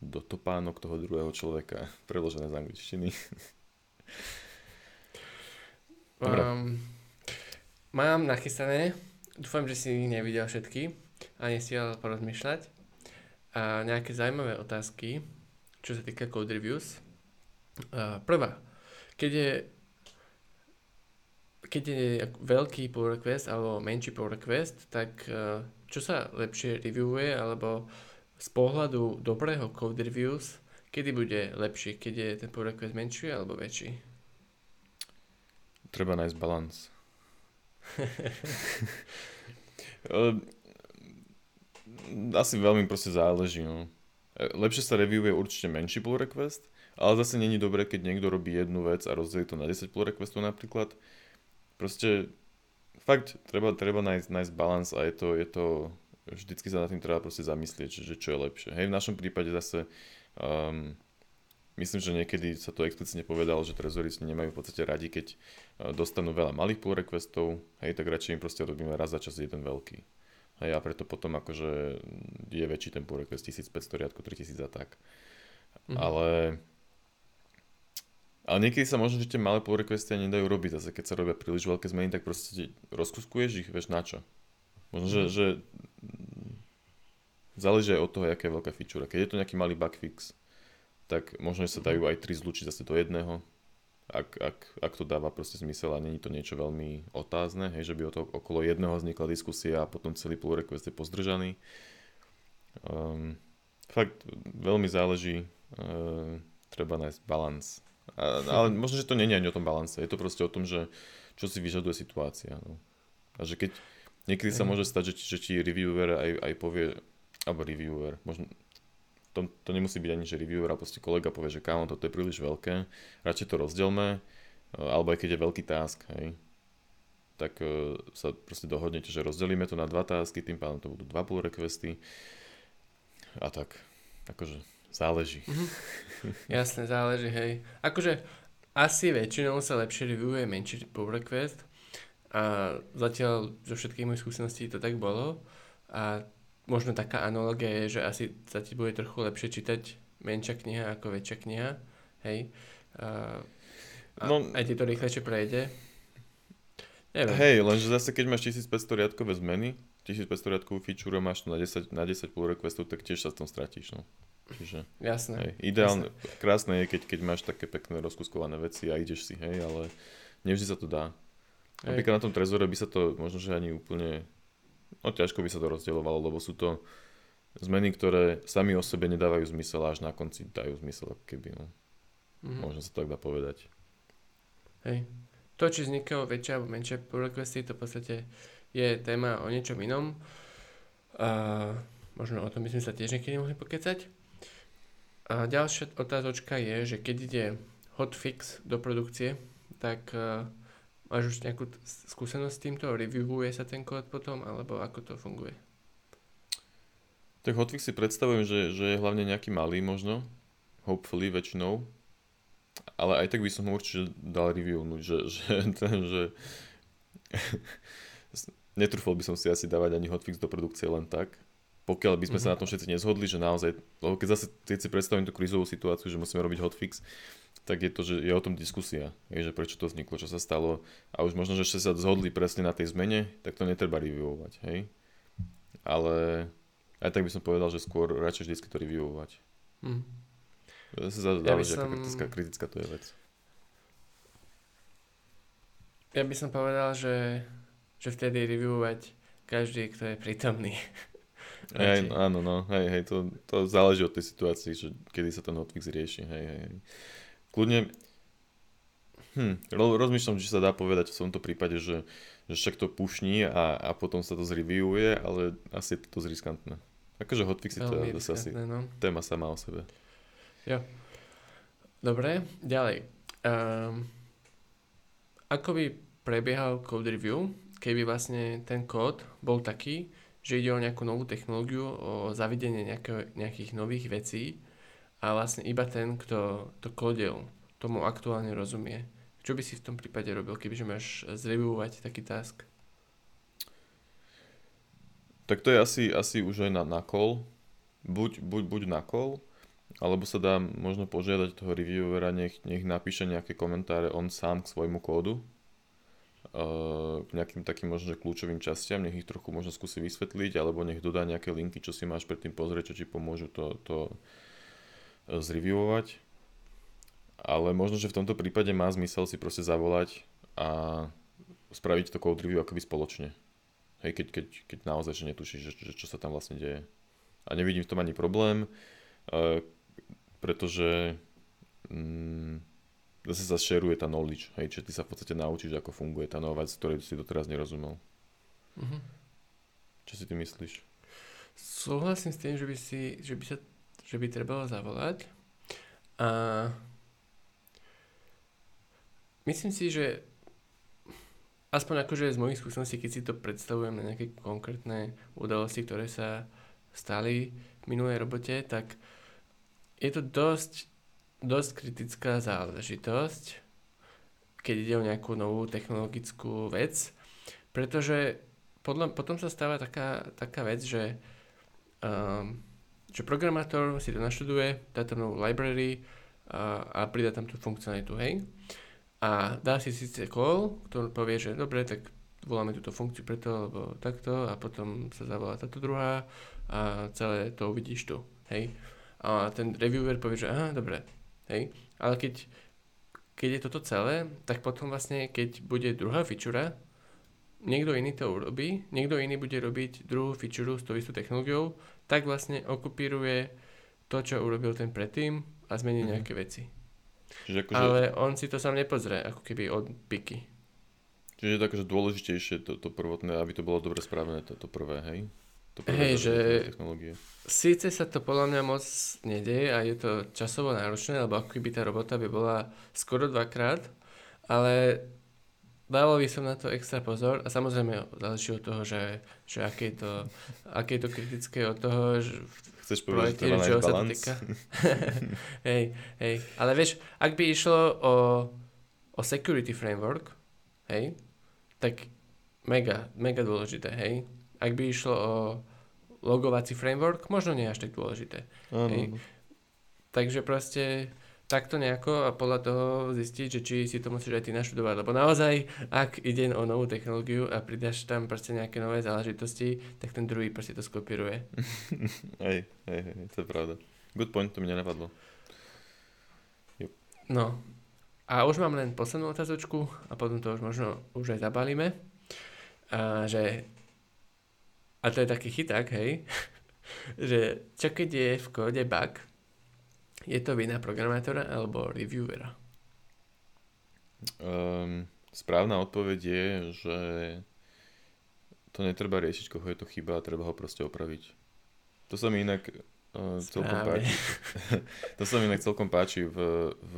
do topánok toho druhého človeka, preložené z angličtiny. Um, mám nachystané, dúfam, že si nevidel všetky a nestiel porozmýšľať. A nejaké zaujímavé otázky, čo sa týka code reviews. Uh, prvá, keď je keď je veľký pull request alebo menší pull request, tak uh, čo sa lepšie reviewuje, alebo z pohľadu dobrého code reviews, kedy bude lepší, keď je ten pull request menší alebo väčší? Treba nájsť balans. Asi veľmi proste záleží. No. E, lepšie sa reviewuje určite menší pull request, ale zase není dobré, keď niekto robí jednu vec a rozdelí to na 10 pull requestov napríklad. Proste fakt treba, treba nájsť, nájsť balans a je to, je to, vždycky sa nad tým treba proste zamyslieť, že čo je lepšie. Hej, v našom prípade zase um, myslím, že niekedy sa to explicitne povedalo, že trezoristi nemajú v podstate radi, keď dostanú veľa malých pull requestov, hej, tak radšej im proste robíme raz za čas jeden veľký. Hej, a preto potom akože je väčší ten pull request 1500 riadku, 3000 a tak. Mhm. Ale ale niekedy sa možno, že tie malé pull requesty nedajú robiť. Zase keď sa robia príliš veľké zmeny, tak proste rozkuskuješ ich, vieš na čo. Možno, že, mhm. že záleží aj od toho, aká je veľká feature. Keď je to nejaký malý bug fix, tak možno, že sa dajú aj tri zlučiť zase do jedného, ak, ak, ak to dáva proste zmysel a není to niečo veľmi otázne, hej, že by o to okolo jedného vznikla diskusia a potom celý pull request je pozdržaný. Um, fakt veľmi záleží, uh, treba nájsť balans a, ale možno, že to je ani o tom balance. Je to proste o tom, že čo si vyžaduje situácia. No. A že keď niekedy sa môže stať, že, že ti reviewer aj, aj povie, alebo reviewer, možno, to, to nemusí byť ani, že reviewer, ale proste kolega povie, že kámo, toto je príliš veľké, radšej to rozdelme, alebo aj keď je veľký task, hej, tak uh, sa proste dohodnete, že rozdelíme to na dva tasky, tým pádom to budú dva pull requesty a tak, akože Záleží. Mm-hmm. Jasné, záleží, hej. Akože asi väčšinou sa lepšie reviewuje menší pull request a zatiaľ zo všetkých mojich skúseností to tak bolo a možno taká analogia je, že asi sa ti bude trochu lepšie čítať menšia kniha ako väčšia kniha, hej. A, a no, aj ti to rýchlejšie prejde. Neviem. Hej, lenže zase keď máš 1500 riadkové zmeny, 1500 riadkovú feature máš na 10, na 10 pull requestov, tak tiež sa v tom stratíš. No. Čiže, jasné. Hej, ideálne, jasné. krásne je, keď, keď máš také pekné rozkuskované veci a ideš si, hej, ale nevždy sa to dá. Hej. Napríklad na tom trezore by sa to možno, že ani úplne, no ťažko by sa to rozdielovalo, lebo sú to zmeny, ktoré sami o sebe nedávajú zmysel a až na konci dajú zmysel, keby, no. Mm-hmm. Možno sa to tak dá povedať. Hej. To, či vznikajú väčšie alebo menšie pull requesty, to v podstate je téma o niečom inom. A možno o tom by sme sa tiež niekedy mohli pokecať. A ďalšia otázočka je, že keď ide hotfix do produkcie, tak uh, máš už nejakú t- skúsenosť s týmto? Reviewuje sa ten kód potom, alebo ako to funguje? Tak hotfix si predstavujem, že, že je hlavne nejaký malý možno. hopefully väčšinou. Ale aj tak by som ho určite dal reviewnúť, že, že, ten, že netrúfol by som si asi dávať ani hotfix do produkcie len tak. Pokiaľ by sme mm-hmm. sa mhm. na tom všetci nezhodli, že naozaj, lebo keď zase keď si predstavím tú krizovú situáciu, že musíme robiť hotfix, tak je to, že je o tom diskusia, je, že prečo to vzniklo, čo sa stalo a už možno, že ste sa zhodli presne na tej zmene, tak to netreba reviewovať, hej. Ale aj tak by som povedal, že skôr radšej vždy to reviewovať. Mm. Zase záleží, ja som... aká kritická, kritická to je vec. Ja by som povedal, že že vtedy reviewovať každý, kto je prítomný. Hej, áno, no, hej, hej, to, to záleží od tej situácii, že kedy sa ten hotfix rieši, hej, hej, hej. Kľudne, hm, rozmýšľam, či sa dá povedať v tomto prípade, že, že však to pušní a, a potom sa to zreviewuje, ale asi je to dosť riskantné. Akože hotfixy to je zase asi no. téma sama o sebe. Jo. Dobre, ďalej. Um, ako by prebiehal code review? keby vlastne ten kód bol taký, že ide o nejakú novú technológiu, o zavedenie nejakých nových vecí a vlastne iba ten, kto to kodil, tomu aktuálne rozumie. Čo by si v tom prípade robil, kebyže máš zreviewovať taký task? Tak to je asi, asi už aj na, na call. Buď, buď, buď na call, alebo sa dá možno požiadať toho reviewera, nech, nech napíše nejaké komentáre on sám k svojmu kódu, k nejakým takým možno že kľúčovým častiam, nech ich trochu možno skúsi vysvetliť, alebo nech dodá nejaké linky, čo si máš predtým pozrieť, čo ti pomôžu to, to zreviewovať. Ale možno, že v tomto prípade má zmysel si proste zavolať a spraviť to code review akoby spoločne. Hej, keď, keď, keď naozaj že netušíš, že, že čo sa tam vlastne deje. A nevidím v tom ani problém, uh, pretože mm, zase sa šeruje tá knowledge, hej, čiže ty sa v podstate naučíš, ako funguje tá nová vec, ktorej si doteraz nerozumel. Mm-hmm. Čo si ty myslíš? Súhlasím s tým, že by, si, že by, sa, že by trebalo zavolať. A myslím si, že aspoň akože z mojich skúseností, keď si to predstavujem na nejaké konkrétne udalosti, ktoré sa stali v minulej robote, tak je to dosť dosť kritická záležitosť, keď ide o nejakú novú technologickú vec, pretože podľa, potom sa stáva taká, taká vec, že, um, že programátor si to naštuduje, dá tam novú library a, a pridá tam tú funkcionalitu, hej. A dá si síce call, ktorý povie, že dobre, tak voláme túto funkciu preto, alebo takto a potom sa zavolá táto druhá a celé to uvidíš tu, hej. A ten reviewer povie, že aha, dobre, Hej? Ale keď, keď je toto celé, tak potom vlastne, keď bude druhá feature, niekto iný to urobí, niekto iný bude robiť druhú feature s tou istou technológiou, tak vlastne okupíruje to, čo urobil ten predtým a zmení mm-hmm. nejaké veci. Čiže akože... Ale on si to sám nepozrie, ako keby od piky. Čiže je to akože dôležitejšie to, to prvotné, aby to bolo dobre spravené, to, to prvé, hej? To Hej, že technológie. síce sa to podľa mňa moc nedieje a je to časovo náročné, lebo ako keby tá robota by bola skoro dvakrát, ale dával by som na to extra pozor a samozrejme záleží od toho, že, že aké, je to, aké je to kritické od toho, že Chceš povedať, že to sa to týka. hej, hej. Ale vieš, ak by išlo o, o security framework, hej, tak mega, mega dôležité, hej ak by išlo o logovací framework, možno nie až tak dôležité. Ano. Takže proste takto nejako a podľa toho zistiť, že či si to musíš aj ty naštudovať. Lebo naozaj, ak ide o novú technológiu a pridáš tam proste nejaké nové záležitosti, tak ten druhý proste to skopíruje. hej, hej, hej, to je pravda. Good point, to mi nenapadlo. Yep. No. A už mám len poslednú otázočku a potom to už možno už aj zabalíme. A že a to je taký chyták, hej, že čo keď je v kóde bug, je to vina programátora alebo reviewera? Um, správna odpoveď je, že to netreba riešiť, koho je to chyba a treba ho proste opraviť. To sa mi inak uh, celkom páči. to sa mi inak celkom páči v, v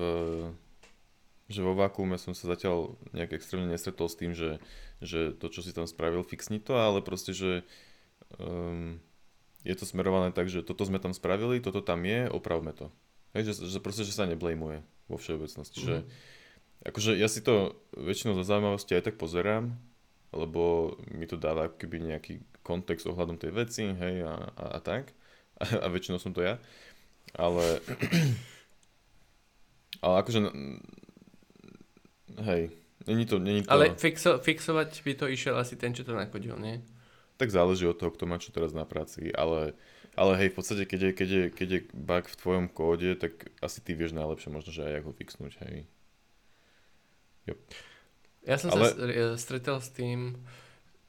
že vo vakuume som sa zatiaľ nejak extrémne nestretol s tým, že, že to, čo si tam spravil, fixni to, ale proste, že um, je to smerované tak, že toto sme tam spravili, toto tam je, opravme to. Hej, že, že proste, že sa neblejmuje vo všeobecnosti. Mm. Že, Mhm. akože ja si to väčšinou za zaujímavosti aj tak pozerám, lebo mi to dáva keby nejaký kontext ohľadom tej veci, hej, a, a, a tak. A, a väčšinou som to ja. Ale, ale akože, hej, není to, není to, Ale fixo, fixovať by to išiel asi ten, čo to nakodil, nie? tak záleží od toho, kto má čo teraz na práci, ale, ale hej, v podstate, keď je, keď, je, keď je bug v tvojom kóde, tak asi ty vieš najlepšie možno, že aj ako fixnúť, hej. Ja som Ale- sa stretol s tým,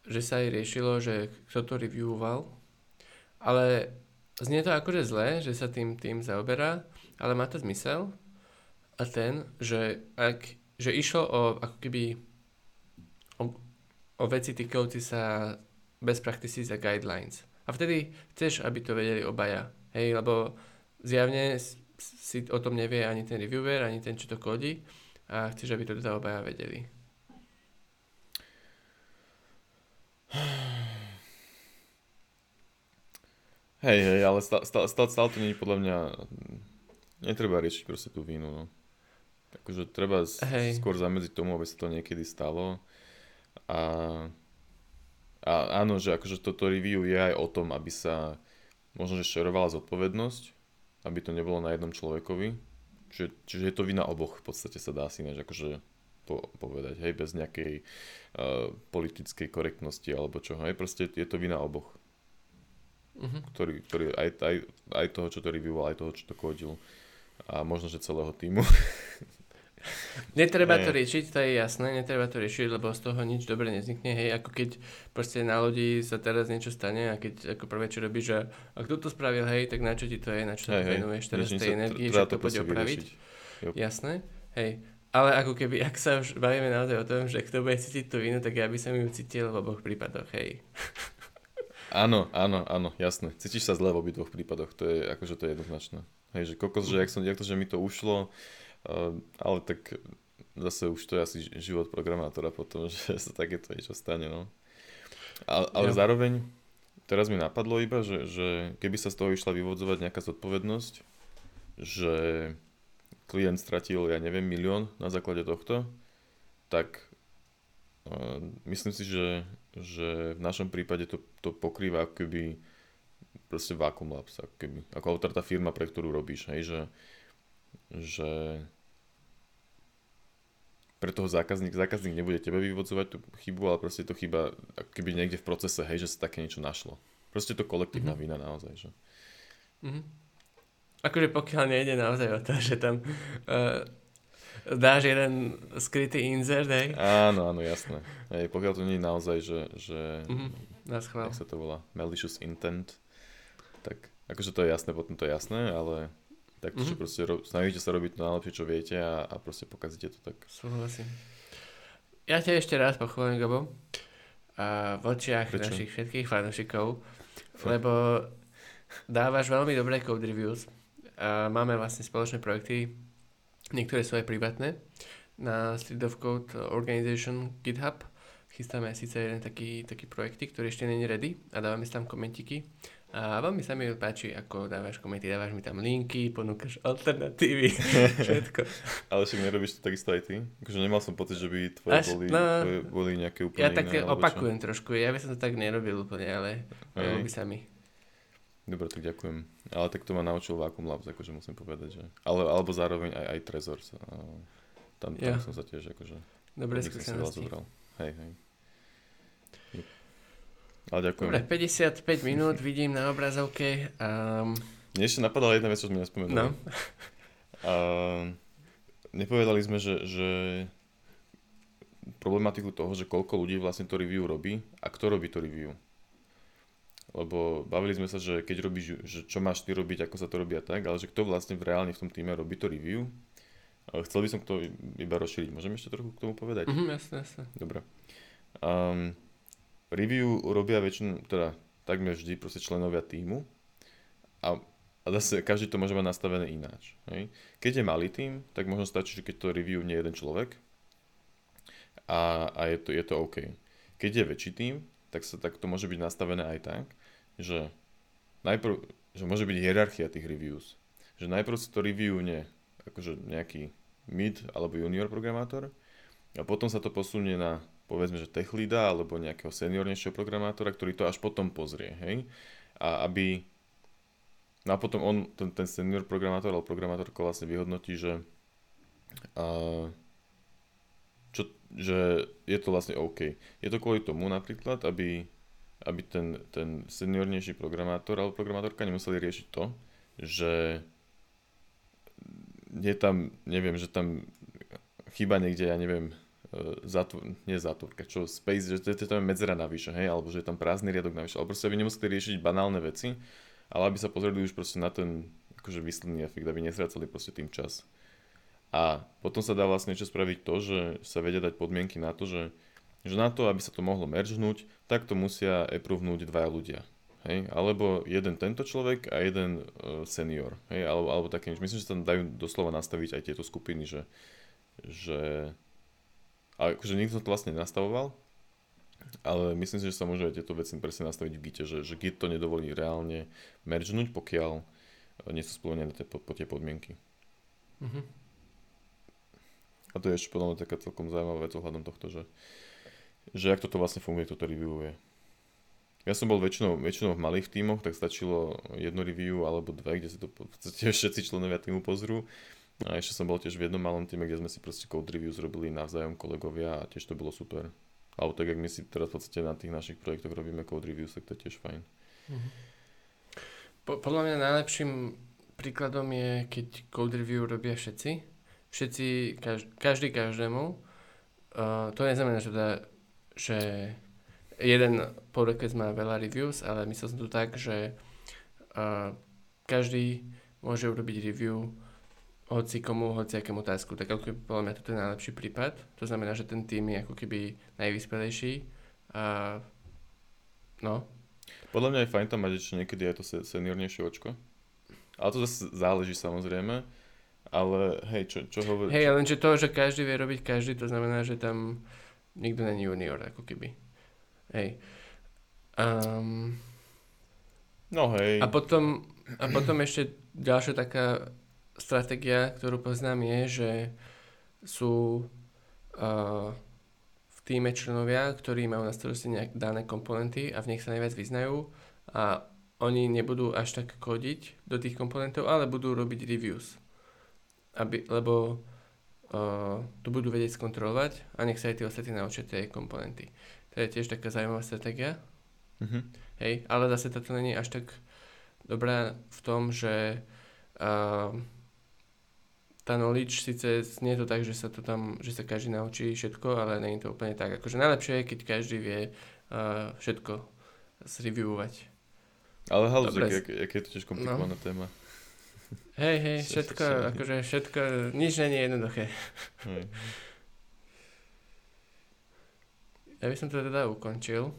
že sa aj riešilo, že kto to reviewoval, ale znie to akože zle, že sa tým tým zaoberá, ale má to zmysel a ten, že ak, že išlo o ako keby o, o veci týkajúci sa best practices a guidelines. A vtedy chceš, aby to vedeli obaja. Hej, lebo zjavne si o tom nevie ani ten reviewer, ani ten, čo to kodí a chceš, aby to teda obaja vedeli. Hej, hej, ale stále, stále, stále, stále to nie je podľa mňa... Netreba riešiť proste tú vínu, no. Takže treba Hej. skôr zamedziť tomu, aby sa to niekedy stalo. A, a áno, že akože toto review je aj o tom, aby sa možno, že šerovala zodpovednosť, aby to nebolo na jednom človekovi. Čiže, čiže je to vina oboch, v podstate sa dá si než akože po, povedať, hej, bez nejakej uh, politickej korektnosti alebo čo, hej, proste je to vina oboch Mhm. ktorý, ktorý aj, aj, aj toho, čo to reviewoval, aj toho, čo to kodil a možno, že celého týmu. Netreba to riešiť, to je jasné, netreba to riešiť, lebo z toho nič dobre nevznikne, hej, ako keď proste na lodi sa teraz niečo stane a keď ako prvé čo robíš, že a kto to spravil, hej, tak na čo ti to je, na čo Hej, to venuješ teraz tej treba že to poď proste opraviť. Jop. jasné, hej, ale ako keby, ak sa už bavíme naozaj o tom, že kto bude cítiť tú vinu, tak ja by som ju cítil v oboch prípadoch, hej. Áno, áno, áno, jasné. Cítiš sa zle v obidvoch prípadoch, to je akože to je jednoznačné. Hej, že kokos, že jak, som, jak to, že mi to ušlo, ale tak zase už to je asi ži- život programátora potom, že sa takéto niečo stane, no. Ale, ale Jo. zároveň, teraz mi napadlo iba, že, že keby sa z toho išla vyvodzovať nejaká zodpovednosť, že klient stratil, ja neviem, milión na základe tohto, tak uh, myslím si, že, že v našom prípade to, to pokrýva keby proste Vacuum Labs, ako keby, ako autor tá firma, pre ktorú robíš, hej, že, že pre toho zákazník, zákazník nebude tebe vyvodzovať tú chybu, ale proste je to chyba keby niekde v procese, hej, že sa také niečo našlo. Proste je to kolektívna Mhm. vina naozaj, že. Mhm. Akože pokiaľ nejde naozaj o to, že tam uh, dáš jeden skrytý insert, hej, Áno, áno, jasné. Hej, pokiaľ to nie je naozaj, že, že Mhm, jak sa to volá, malicious intent, tak akože to je jasné, potom to je jasné, ale tak Mhm. proste ro- snažíte sa robiť to najlepšie, čo viete a, a proste pokazíte to tak. Súhlasím. Ja ťa ešte raz pochválim, Gabo. A v očiach Prečo? našich všetkých fanúšikov, lebo dávaš veľmi dobré code reviews. A máme vlastne spoločné projekty, niektoré sú aj privátne, na Street of Code Organization GitHub. Chystáme síce jeden taký, taký projektik, ktorý ešte není ready a dávame si tam komentiky. A veľmi sa mi páči, ako dávaš komenty, dávaš mi tam linky, ponúkaš alternatívy, všetko. Ale však nerobíš to takisto aj ty? Akože nemal som pocit, že by tvoje, Až- boli, no. tvoje boli nejaké úplne Ja tak iné, alebo čo? opakujem trošku, ja by som to tak nerobil úplne, ale Hej. robí sa mi. Dobre, tak ďakujem. Ale tak to ma naučil Vacuum Labs, akože musím povedať, že... Ale, alebo zároveň aj, aj Trezor. Tam, tam Ja. som sa tiež akože... By veľa skúsenosti. Hej, hej. Ale ďakujem. Dobre, 55 minút vidím na obrazovke. Um, Mne ešte napadala jedna vec, čo sme nespomenuli. no, A nepovedali sme, že, že problematiku toho, že koľko ľudí vlastne to review robí a kto robí to review. Lebo bavili sme sa, že keď robíš, že čo máš ty robiť, ako sa to robí a tak, ale že kto vlastne v reálne v tom týme robí to review. Ale chcel by som to iba rozšíriť. Môžem ešte trochu k tomu povedať? mhm, jasné, jasné. Dobre. Um, review robia väčšinu, teda takmer vždy proste členovia týmu a, a zase každý to môže mať nastavené ináč. Hej? Keď je malý tým, tak možno stačí, že keď to review nie jeden človek a, a je, to, je to OK. Keď je väčší tým, tak, sa, tak to môže byť nastavené aj tak, že najprv, že môže byť hierarchia tých reviews. že najprv si to reviewne akože nejaký mid alebo junior programátor a potom sa to posunie na povedzme, že tech leada alebo nejakého seniornejšieho programátora, ktorý to až potom pozrie, hej? A aby No a potom on, ten, ten senior programátor alebo programátorka vlastne vyhodnotí, že, uh, čo, že je to vlastne OK. Je to kvôli tomu napríklad, aby, aby ten, ten seniornejší programátor alebo programátorka nemuseli riešiť to, že je tam, neviem, že tam chyba niekde, ja neviem, zatvor, nie zatvorka, čo space, že to je tam medzera navyše, hej, alebo že je tam prázdny riadok navyše, alebo proste aby nemuseli riešiť banálne veci, ale aby sa pozreli už proste na ten akože výsledný efekt, aby nesracali proste tým čas. A potom sa dá vlastne niečo spraviť to, že sa vedia dať podmienky na to, že, že na to, aby sa to mohlo meržnúť, tak to musia approvenúť dvaja ľudia. Hej? Alebo jeden tento človek a jeden uh, senior. Hej? Alebo, alebo také, myslím, že sa tam dajú doslova nastaviť aj tieto skupiny, že, že ale akože nikto to vlastne nastavoval, ale myslím si, že sa môžu aj tieto veci presne nastaviť v Gite, že, že Git to nedovolí reálne mergenúť, pokiaľ e, nie sú splnené po, po tie podmienky. Mm-hmm. A to je ešte podľa mňa taká celkom zaujímavá vec ohľadom tohto, že, že ak toto vlastne funguje, toto reviewuje. Ja som bol väčšinou, väčšinou v malých tímoch, tak stačilo jedno review alebo dve, kde si to v podstate všetci členovia týmu pozrú. A ešte som bol tiež v jednom malom týme, kde sme si proste code review zrobili navzájom kolegovia a tiež to bolo super. Alebo tak, ak my si teraz v podstate na tých našich projektoch robíme code reviews, tak to je tiež fajn. Mm-hmm. Po, podľa mňa najlepším príkladom je, keď code review robia všetci. Všetci, každý, každý každému. Uh, to neznamená, že, teda, že jeden request má veľa reviews, ale myslel som to tak, že uh, každý môže urobiť review hoci komu, hoci akému tasku. Tak ako keby, podľa mňa toto je najlepší prípad. To znamená, že ten tým je ako keby najvyspelejší. A no. Podľa mňa je fajn tam mať ešte niekedy aj to seniornejšie očko. Ale to zase záleží samozrejme. Ale hej, čo, čo hovorí? Hej, lenže to, že každý vie robiť každý, to znamená, že tam nikto není junior, ako keby. Hej. Um, no hej. A potom, a potom ešte ďalšia taká stratégia, ktorú poznám, je, že sú uh, v týme členovia, ktorí majú na starosti nejak dané komponenty a v nich sa najviac vyznajú a oni nebudú až tak kodiť do tých komponentov, ale budú robiť reviews. Aby, lebo uh, to budú vedieť skontrolovať a nech sa aj tí ostatní naučia tie komponenty. To je tiež taká zaujímavá stratégia. Mm-hmm. Hej, ale zase toto není až tak dobrá v tom, že uh, tá knowledge síce nie je to tak, že sa to tam, že sa každý naučí všetko, ale nie je to úplne tak. Akože najlepšie je, keď každý vie uh, všetko zreviewovať. Ale halus, jak, jak je to tiež komplikovaná no. téma. Hej, hej, všetko, akože všetko, nič nie je jednoduché. Hej. Ja by som to teda ukončil.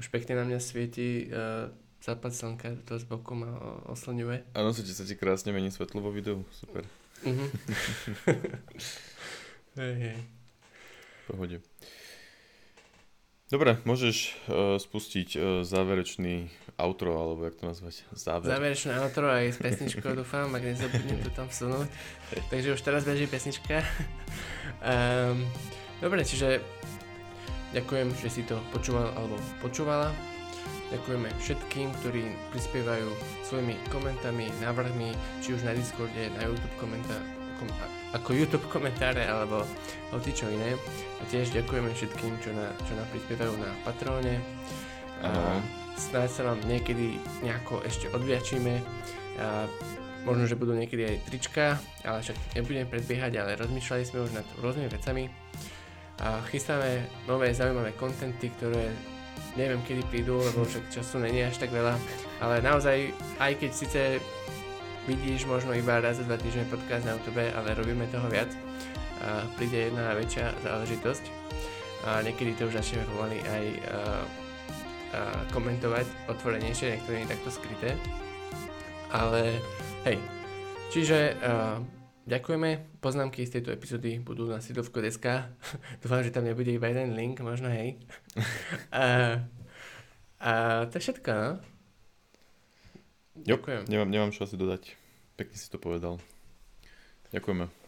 Už pekne na mňa svieti uh, západ slnka to z boku ma oslňuje. Áno, sa ti, sa ti krásne mení svetlo vo videu, super. Uh-huh. hej, hej. Pohode. Dobre, môžeš uh, spustiť uh, záverečný outro, alebo jak to nazvať? Záver. Záverečné outro aj s pesničkou, dúfam, ak nezabudnem to tam vsunúť. Takže už teraz beží pesnička. um, dobre, čiže ďakujem, že si to počúval alebo počúvala. Ďakujeme všetkým, ktorí prispievajú svojimi komentami, návrhmi, či už na Discorde, na YouTube komentá- kom- ako YouTube komentáre alebo čo iné. A tiež ďakujeme všetkým, čo, na, čo nám prispievajú na Patróne. A snáď sa vám niekedy nejako ešte odviačíme. A možno, že budú niekedy aj trička, ale však nebudem predbiehať, ale rozmýšľali sme už nad rôznymi vecami. A chystáme nové zaujímavé kontenty, ktoré neviem kedy prídu, lebo však času není až tak veľa, ale naozaj, aj keď síce vidíš možno iba raz za dva týždne podcast na YouTube, ale robíme toho viac, a príde jedna väčšia záležitosť. A niekedy to už začneme pomaly aj a, a komentovať otvorenejšie, niektoré takto skryté, ale hej, čiže a, Ďakujeme. Poznámky z tejto epizódy budú na sidovko.sk. Dúfam, že tam nebude iba jeden link, možno hej. a, a to je všetko, no? Ďakujem. Nemám, nemám čo asi dodať. Pekne si to povedal. Ďakujeme.